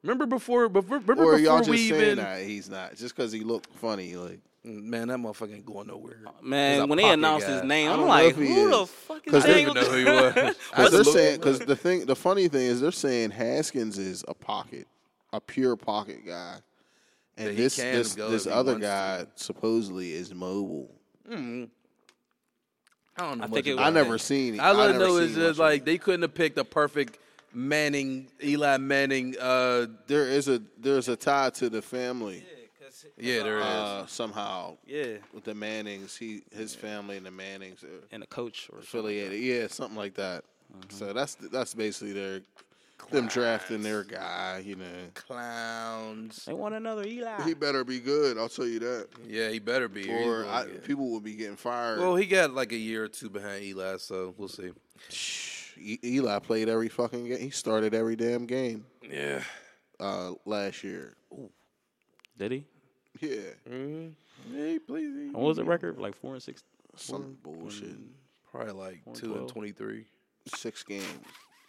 [SPEAKER 4] Remember before? Before remember
[SPEAKER 6] Or are y'all just
[SPEAKER 4] we
[SPEAKER 6] saying
[SPEAKER 4] even?
[SPEAKER 6] that he's not just because he looked funny? Like, mm,
[SPEAKER 4] Man, that motherfucker ain't going nowhere. Uh, he's a
[SPEAKER 2] Man, when they
[SPEAKER 4] pocket
[SPEAKER 2] announced
[SPEAKER 4] guy.
[SPEAKER 2] his name,
[SPEAKER 6] I
[SPEAKER 2] I'm
[SPEAKER 6] don't know
[SPEAKER 2] like,
[SPEAKER 6] if he
[SPEAKER 2] who the
[SPEAKER 6] is.
[SPEAKER 2] fuck is
[SPEAKER 6] 'Cause
[SPEAKER 4] I
[SPEAKER 6] they-
[SPEAKER 4] didn't even know who he was.
[SPEAKER 6] Because they're saying because the thing, the funny thing is they're saying Haskins is a pocket, a pure pocket guy, and
[SPEAKER 4] That he
[SPEAKER 6] this
[SPEAKER 4] can
[SPEAKER 6] this
[SPEAKER 4] go
[SPEAKER 6] this
[SPEAKER 4] if he
[SPEAKER 6] other
[SPEAKER 4] wants
[SPEAKER 6] guy supposedly is mobile. Mm-hmm.
[SPEAKER 4] I don't know.
[SPEAKER 2] I
[SPEAKER 4] much
[SPEAKER 2] think it
[SPEAKER 4] about
[SPEAKER 6] I never seen.
[SPEAKER 4] All I
[SPEAKER 6] never
[SPEAKER 4] know is
[SPEAKER 6] seen much
[SPEAKER 4] just
[SPEAKER 6] of
[SPEAKER 4] like they couldn't have picked a perfect Manning, Eli Manning. Uh,
[SPEAKER 6] there is a there's a tie to the family
[SPEAKER 4] yeah, there is.
[SPEAKER 6] uh, somehow
[SPEAKER 2] Yeah,
[SPEAKER 6] with the Mannings. He his family and the Mannings are
[SPEAKER 2] and a coach or something.
[SPEAKER 6] affiliated. Yeah, something like that.
[SPEAKER 4] Mm-hmm.
[SPEAKER 6] So that's that's basically their them drafting their guy. You know,
[SPEAKER 4] Clowns.
[SPEAKER 2] They want another Eli.
[SPEAKER 6] he better be good. I'll tell you that.
[SPEAKER 4] Yeah, he better be.
[SPEAKER 6] Or I, people will be getting fired.
[SPEAKER 4] well, he got like a year or two behind Eli, so we'll see.
[SPEAKER 6] E- Eli played every fucking game. He started every damn game
[SPEAKER 4] Yeah.
[SPEAKER 6] uh, last year.
[SPEAKER 2] Did he?
[SPEAKER 6] Yeah,
[SPEAKER 4] Mm-hmm. Yeah, he plays.
[SPEAKER 2] What was the record? Like four and six.
[SPEAKER 6] some bullshit.
[SPEAKER 4] Probably like
[SPEAKER 2] Four and
[SPEAKER 4] two and
[SPEAKER 2] 12.
[SPEAKER 4] twenty-three.
[SPEAKER 6] Six games.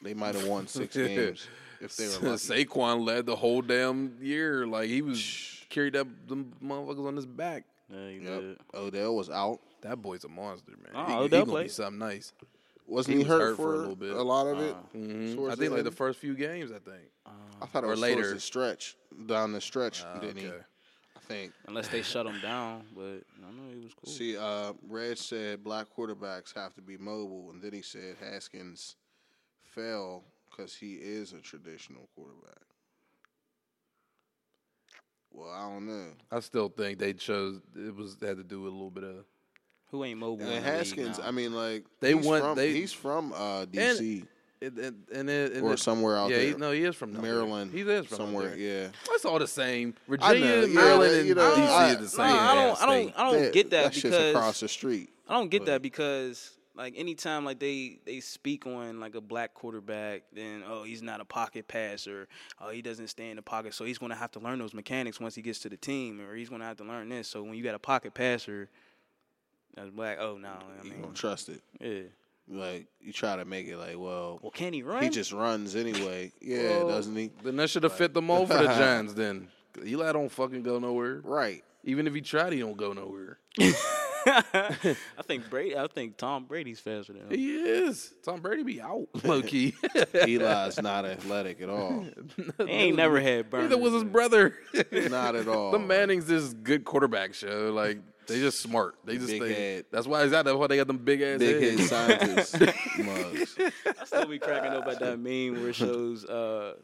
[SPEAKER 6] They might have won six games if they were lucky.
[SPEAKER 4] Saquon led the whole damn year. Like he was carried up them motherfuckers on his back.
[SPEAKER 2] Yeah, he
[SPEAKER 6] Yep.
[SPEAKER 2] did.
[SPEAKER 6] Odell was out.
[SPEAKER 4] That boy's a monster, man.
[SPEAKER 2] Oh,
[SPEAKER 4] he, he
[SPEAKER 2] Odell
[SPEAKER 4] gonna be
[SPEAKER 2] played.
[SPEAKER 4] something nice.
[SPEAKER 6] Wasn't
[SPEAKER 4] He
[SPEAKER 6] he,
[SPEAKER 4] was
[SPEAKER 6] hurt,
[SPEAKER 4] hurt for
[SPEAKER 6] for,
[SPEAKER 4] a little bit.
[SPEAKER 6] a lot of it?
[SPEAKER 4] Mhm. I think like the first few games. I think.
[SPEAKER 6] I thought it
[SPEAKER 4] or
[SPEAKER 6] was
[SPEAKER 4] later.
[SPEAKER 6] towards the stretch down the stretch.
[SPEAKER 4] Ah,
[SPEAKER 6] didn't he?
[SPEAKER 4] okay.
[SPEAKER 6] I think.
[SPEAKER 2] Unless they shut him down, but I know he was cool.
[SPEAKER 6] See, uh, Red said black quarterbacks have to be mobile, and then he said Haskins fell because he is a traditional quarterback. Well, I don't know.
[SPEAKER 4] I still think they chose it was had to do with a little bit of
[SPEAKER 2] Who ain't mobile? in
[SPEAKER 6] And Haskins. I mean, like
[SPEAKER 4] They
[SPEAKER 6] he's
[SPEAKER 4] want-
[SPEAKER 6] From,
[SPEAKER 4] they-
[SPEAKER 6] he's from uh, DC
[SPEAKER 4] it, and and, it, and
[SPEAKER 6] or
[SPEAKER 4] it-
[SPEAKER 6] somewhere out
[SPEAKER 4] yeah,
[SPEAKER 6] there.
[SPEAKER 4] he, no, he is from out.
[SPEAKER 6] Maryland.
[SPEAKER 4] He is from out
[SPEAKER 6] somewhere.
[SPEAKER 4] there.
[SPEAKER 6] Yeah.
[SPEAKER 4] It's all the same. Virginia,
[SPEAKER 6] know,
[SPEAKER 4] Maryland,
[SPEAKER 6] that-
[SPEAKER 4] and
[SPEAKER 6] you know,
[SPEAKER 4] DC
[SPEAKER 6] I-
[SPEAKER 4] is the
[SPEAKER 2] no,
[SPEAKER 4] same.
[SPEAKER 2] I don't. I don't. I don't
[SPEAKER 6] That-
[SPEAKER 2] get that,
[SPEAKER 6] that shit's
[SPEAKER 2] because
[SPEAKER 6] across the street.
[SPEAKER 2] I don't get that because like anytime like they they speak on like a black quarterback, then oh he's not a pocket passer, oh he doesn't stay in the pocket, so he's gonna have to learn those mechanics once he gets to the team, or he's gonna have to learn this. So when you got a pocket passer that's black, oh no, I
[SPEAKER 6] You
[SPEAKER 2] mean
[SPEAKER 6] don't trust it.
[SPEAKER 2] yeah.
[SPEAKER 6] Like you try to make it like, well,
[SPEAKER 2] Well, can he run?
[SPEAKER 6] he just runs anyway. Yeah,
[SPEAKER 4] Well,
[SPEAKER 6] doesn't he?
[SPEAKER 4] Then that should have fit the mold for the Giants. Then Eli don't fucking go nowhere.
[SPEAKER 6] Right.
[SPEAKER 4] Even if he tried, he don't go nowhere.
[SPEAKER 2] I think Brady. I think Tom Brady's faster than him.
[SPEAKER 4] He is. Tom Brady be out low key.
[SPEAKER 6] Eli's not athletic at all.
[SPEAKER 2] He ain't never had burners.
[SPEAKER 4] Neither was his brother.
[SPEAKER 6] Not at all.
[SPEAKER 4] the Manning's is good quarterback show. Like they just smart. They just
[SPEAKER 6] Big
[SPEAKER 4] think
[SPEAKER 6] head.
[SPEAKER 4] that's why is that that's why they got them big ass
[SPEAKER 6] Big
[SPEAKER 4] heads.
[SPEAKER 6] head scientist mugs.
[SPEAKER 2] I still be cracking up at that meme where it shows uh,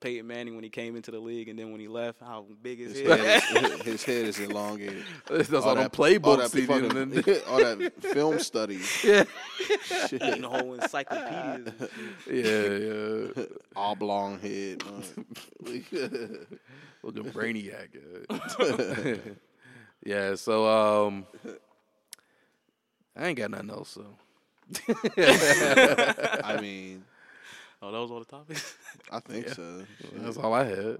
[SPEAKER 2] Peyton Manning when he came into the league and then when he left, how big his
[SPEAKER 6] His
[SPEAKER 2] head.
[SPEAKER 6] head is, his head is elongated.
[SPEAKER 4] That's all, them
[SPEAKER 6] that-
[SPEAKER 4] playbooks.
[SPEAKER 6] all that,
[SPEAKER 4] he did,
[SPEAKER 6] fucking-
[SPEAKER 4] and
[SPEAKER 6] all that film studies.
[SPEAKER 2] Eating the whole encyclopedias. and shit.
[SPEAKER 4] yeah, yeah.
[SPEAKER 6] Oblong head. man.
[SPEAKER 4] Looking brainiac. Yeah. So um, I ain't got nothing else. So
[SPEAKER 6] I mean,
[SPEAKER 2] Oh, that was all the topics.
[SPEAKER 6] I think so. Shit.
[SPEAKER 4] that's all I had.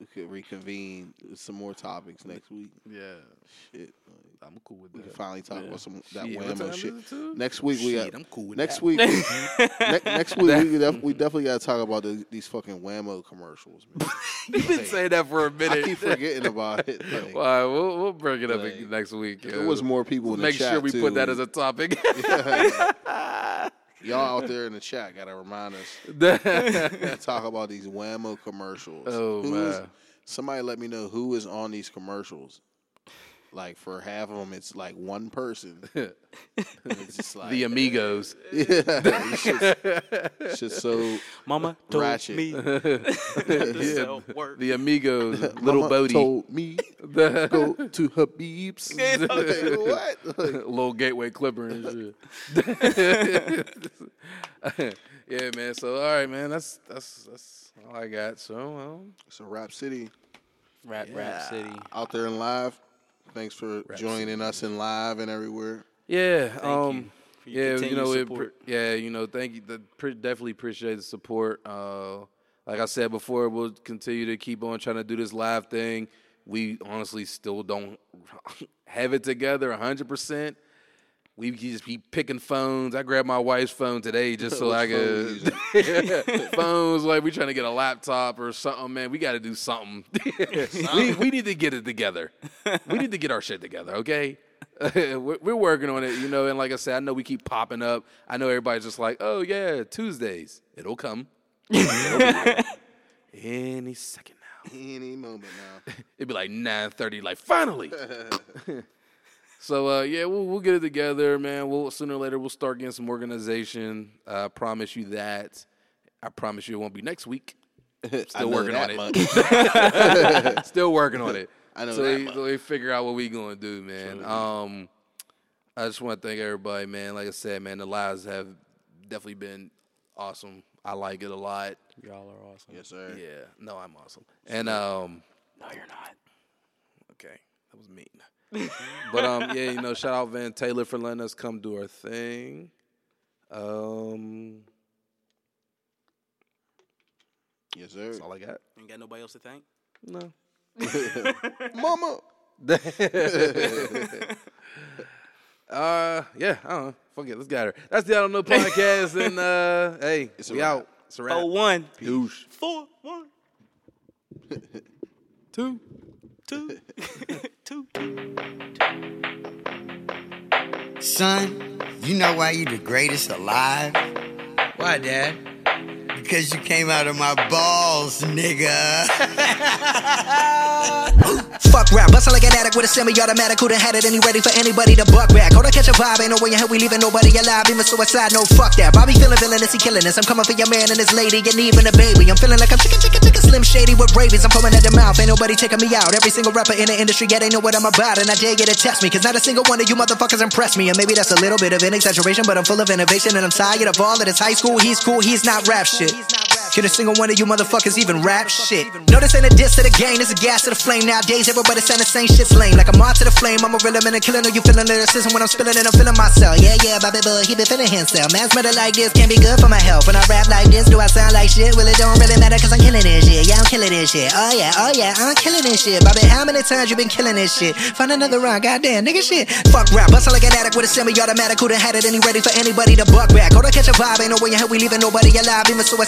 [SPEAKER 6] We could reconvene some more topics next week.
[SPEAKER 4] Yeah,
[SPEAKER 6] Shit.
[SPEAKER 4] I'm cool with that.
[SPEAKER 6] We can finally talk about some that
[SPEAKER 4] Shit,
[SPEAKER 6] whammo shit. Next week we
[SPEAKER 4] Shit,
[SPEAKER 6] got
[SPEAKER 4] I'm cool with
[SPEAKER 6] next
[SPEAKER 4] that.
[SPEAKER 6] week. ne- next week we, def- we definitely got to talk about the, these fucking whammo commercials, man.
[SPEAKER 4] You've been saying that for a minute.
[SPEAKER 6] I keep forgetting about it. Like,
[SPEAKER 4] All right, we'll we'll bring it up
[SPEAKER 6] Like,
[SPEAKER 4] next week.
[SPEAKER 6] there was more people
[SPEAKER 4] Make sure we
[SPEAKER 6] too.
[SPEAKER 4] put that as a topic.
[SPEAKER 6] Y'all out there in the chat got to remind us talk about these whammo commercials.
[SPEAKER 4] Oh,
[SPEAKER 6] Who is-
[SPEAKER 4] man.
[SPEAKER 6] somebody let me know who is on these commercials. Like for half of them, it's like one person. it's just like
[SPEAKER 4] the Amigos.
[SPEAKER 6] yeah, it's just, it's just so
[SPEAKER 2] Mama told
[SPEAKER 6] Ratchet.
[SPEAKER 2] me to
[SPEAKER 4] Yeah, the Amigos. Little
[SPEAKER 6] Mama
[SPEAKER 4] Bodie.
[SPEAKER 6] told me go to Habib's. Like, what? Like,
[SPEAKER 4] Little Gateway Clipper and shit. yeah, man. So all right, man. That's that's that's all I got. So um,
[SPEAKER 6] so Rap City
[SPEAKER 2] Rap, Rap City.
[SPEAKER 6] out there in live. Thanks for joining us in live and everywhere.
[SPEAKER 4] yeah,
[SPEAKER 2] Thank
[SPEAKER 4] um,
[SPEAKER 2] you for your
[SPEAKER 4] yeah, you know, it, yeah, you know, thank you. The, pre- definitely appreciate the support. Uh, like like I said before, we'll continue to keep on trying to do this live thing. We honestly still don't have it together 100%. We just be picking phones. I grabbed my wife's phone today just so oh, I could. phones, like we trying to get a laptop or something, man. We got to do something. we, we need to get it together. We need to get our shit together, okay? we're, working on it, you know. And like I said, I know we keep popping up. I know everybody's just like, oh, yeah, Tuesdays. It'll come. It'll. Any second now.
[SPEAKER 6] Any moment now.
[SPEAKER 4] It'd be like 9.30, like, finally. So uh, yeah, we'll we'll get it together, man. We'll sooner or later we'll start getting some organization. I promise you that. I promise you it won't be next week. Still working on it. Still working on it.
[SPEAKER 6] I know
[SPEAKER 4] so
[SPEAKER 6] that
[SPEAKER 4] we,
[SPEAKER 6] much.
[SPEAKER 4] so we figure out what we gonna do, man. Um, I just want to thank everybody, man. Like I said, man, the lives have definitely been awesome. I like it a lot.
[SPEAKER 2] Y'all are awesome.
[SPEAKER 6] yes, sir.
[SPEAKER 4] Yeah, no, I'm awesome. And um,
[SPEAKER 2] No, you're not.
[SPEAKER 4] Okay, that was mean. But um, yeah, you know, shout out Van Taylor for letting us come do our thing. Um,
[SPEAKER 6] Yes, sir.
[SPEAKER 4] that's all I got.
[SPEAKER 2] Ain't got nobody else to thank.
[SPEAKER 4] No.
[SPEAKER 6] Mama.
[SPEAKER 4] Uh, yeah, I don't know. Fuck it, let's get her. That's the I don't know podcast, and uh, hey,
[SPEAKER 6] It's a
[SPEAKER 4] we
[SPEAKER 6] wrap.
[SPEAKER 4] out. It's a wrap.
[SPEAKER 2] Oh, one,
[SPEAKER 4] Douche.
[SPEAKER 2] four, one,
[SPEAKER 4] Two.
[SPEAKER 2] two, two.
[SPEAKER 3] Son, you know why you the greatest alive? Why, Dad? Because you came out of my balls, nigga.
[SPEAKER 5] Fuck rap, bustle like an addict with a semi-automatic. Who done had it and he ready for anybody to buck back? Hold on, catch a vibe, ain't no way in hell we leaving nobody alive. Even suicide, no fuck that. Bobby feeling villainous, he killing us. I'm coming for your man and his lady, and even a baby. I'm feeling like I'm chicken, chicken, chicken, slim shady with rabies. I'm coming at the mouth, ain't nobody taking me out. Every single rapper in the industry, yeah, they know what I'm about, and I dare you to test me, cause not a single one of you motherfuckers impressed me. And maybe that's a little bit of an exaggeration, but I'm full of innovation, and I'm tired of all of this high school. He's cool, he's not rap shit. Can a single one of you motherfuckers even rap shit? No, this ain't a diss to the game, this a gas to the flame. Nowadays, everybody saying the same shit's lame. Like a moth to the flame, I'm a real man and killing. Know you feeling lyricism when I'm spilling it, I'm feeling myself. Yeah, yeah, Bobby Boy, he been feeling himself. Man's murder like this can't be good for my health. When I rap like this, do I sound like shit? Well, it don't really matter cause I'm killing this shit. Yeah, I'm killing this shit. Oh, yeah, oh, yeah, I'm killing this shit. Bobby, how many times you been killing this shit? Find another rhyme, goddamn, nigga shit. Fuck rap, bustle like an addict with a semi-automatic. Who done had it and he ready for anybody to buck back? Hold on, catch a vibe, ain't no way in hell we leaving nobody alive. Even suicide,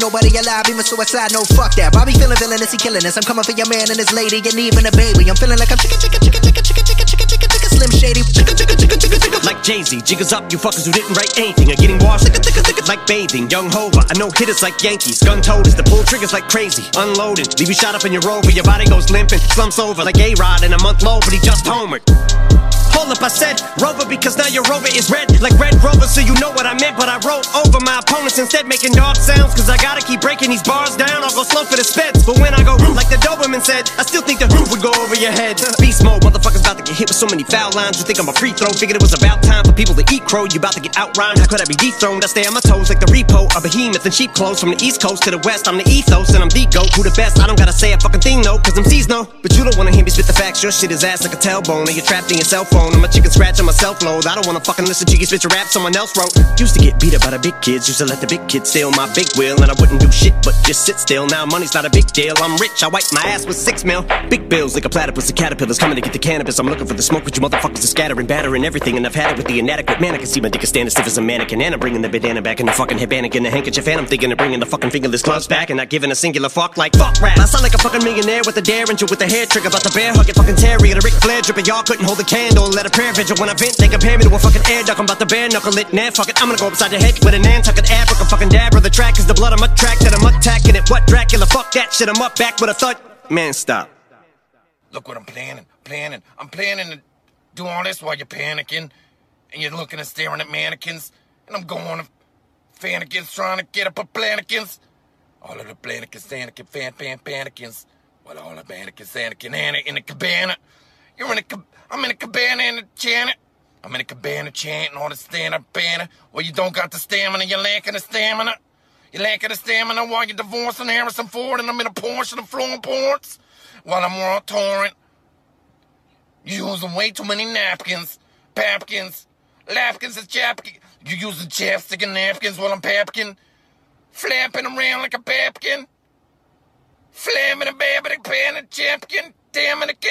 [SPEAKER 5] nobody alive. Even suicide, no fuck that. Bobby feeling villainous, he killing us. I'm coming for your man and his lady, and even a baby. I'm feeling like I'm chicken, chicken, chicken, chicken, chicken, chicken, chicken, chicken, chicken, slim shady. Chicken, chicken, chicken, chicken, chicken.
[SPEAKER 7] Like Jay-Z, jiggers up, you fuckers who didn't write anything are getting washed. Like bathing, young Hova, I know hitters like Yankees. Gun toters, the pull triggers like crazy. Unloading, leave you shot up in your rover, your body goes limping, slumps over like A-Rod in a month low, but he just homered. Hold up, I said Rover because now your Rover is red like Red Rover, so you know what I meant. But I wrote over my opponents instead, making dog sounds. Cause I gotta keep breaking these bars down. I'll go slow for the speds. But when I go like the Doberman said, I still think the roof would go over your head. Beast mode, motherfuckers about to get hit with so many foul lines. You think I'm a free throw? Figured it was about time for people to eat crow. You about to get outrhymed. How could I be dethroned? I stay on my toes like the repo, a behemoth in cheap clothes. From the east coast to the west, I'm the ethos and I'm the goat. Who the best? I don't gotta say a fucking thing, no, cause MCs know. But you don't wanna hear me spit the facts. Your shit is ass like a tailbone. And you're trapped in your cell phone. I'm a chicken scratch on my self load. I don't wanna fucking listen to you your rap someone else wrote. Used to get beat up by the big kids. Used to let the big kids steal my big wheel. And I wouldn't do shit but just sit still. Now money's not a big deal. I'm rich. I wipe my ass with six mil. Big bills like a platypus. The caterpillars coming to get the cannabis. I'm looking for the smoke, but you motherfuckers are scattering, battering everything. And I've had it with the inadequate man. I can see my dick is standing stiff as a mannequin. And I'm bringing the bandana back and the fucking headband and the handkerchief. And I'm thinking of bringing the fucking fingerless gloves back. And not giving a singular fuck like fuck rap. I sound like a fucking millionaire with a derringer with a hair trigger. About the bear hug fucking terrier. The Ric Flair dripping. Y'all couldn't hold a candle let a prayer vigil when I vent. They compare me to a fucking air duck. I'm about to bare knuckle it. Nah, fuck it. I'm gonna go upside your head with a Nantucket abric. A fucking dabber. The track is the blood I'm attracted. I'm attacking it. What Dracula? Fuck that shit. I'm up back with a thud. Man, stop.
[SPEAKER 8] Look what I'm planning, planning. I'm planning to do all this while you're panicking.
[SPEAKER 1] and you're looking and staring at mannequins, and I'm going to Fannikins trying to get up a plannikins. All of the plannikins, Anakin, fan, fan, panikins. Well, all the mannequins, Anakin, Anna in the cabana. You're in a, cab- I'm in a cabana in a Janet. I'm in a cabana chanting all the stand-up banner. Well, you don't got the stamina, you're lacking the stamina. You're lacking the stamina while you're divorcing Harrison Ford and I'm in a Porsche and I'm flowing ports. While I'm on torrent. You're using way too many napkins. Papkins. Lapkins and chapkins. You're using chapstick and napkins while I'm papkin. Flapping around like a papkin. Flamming a babbing pan and champkin. Damn it,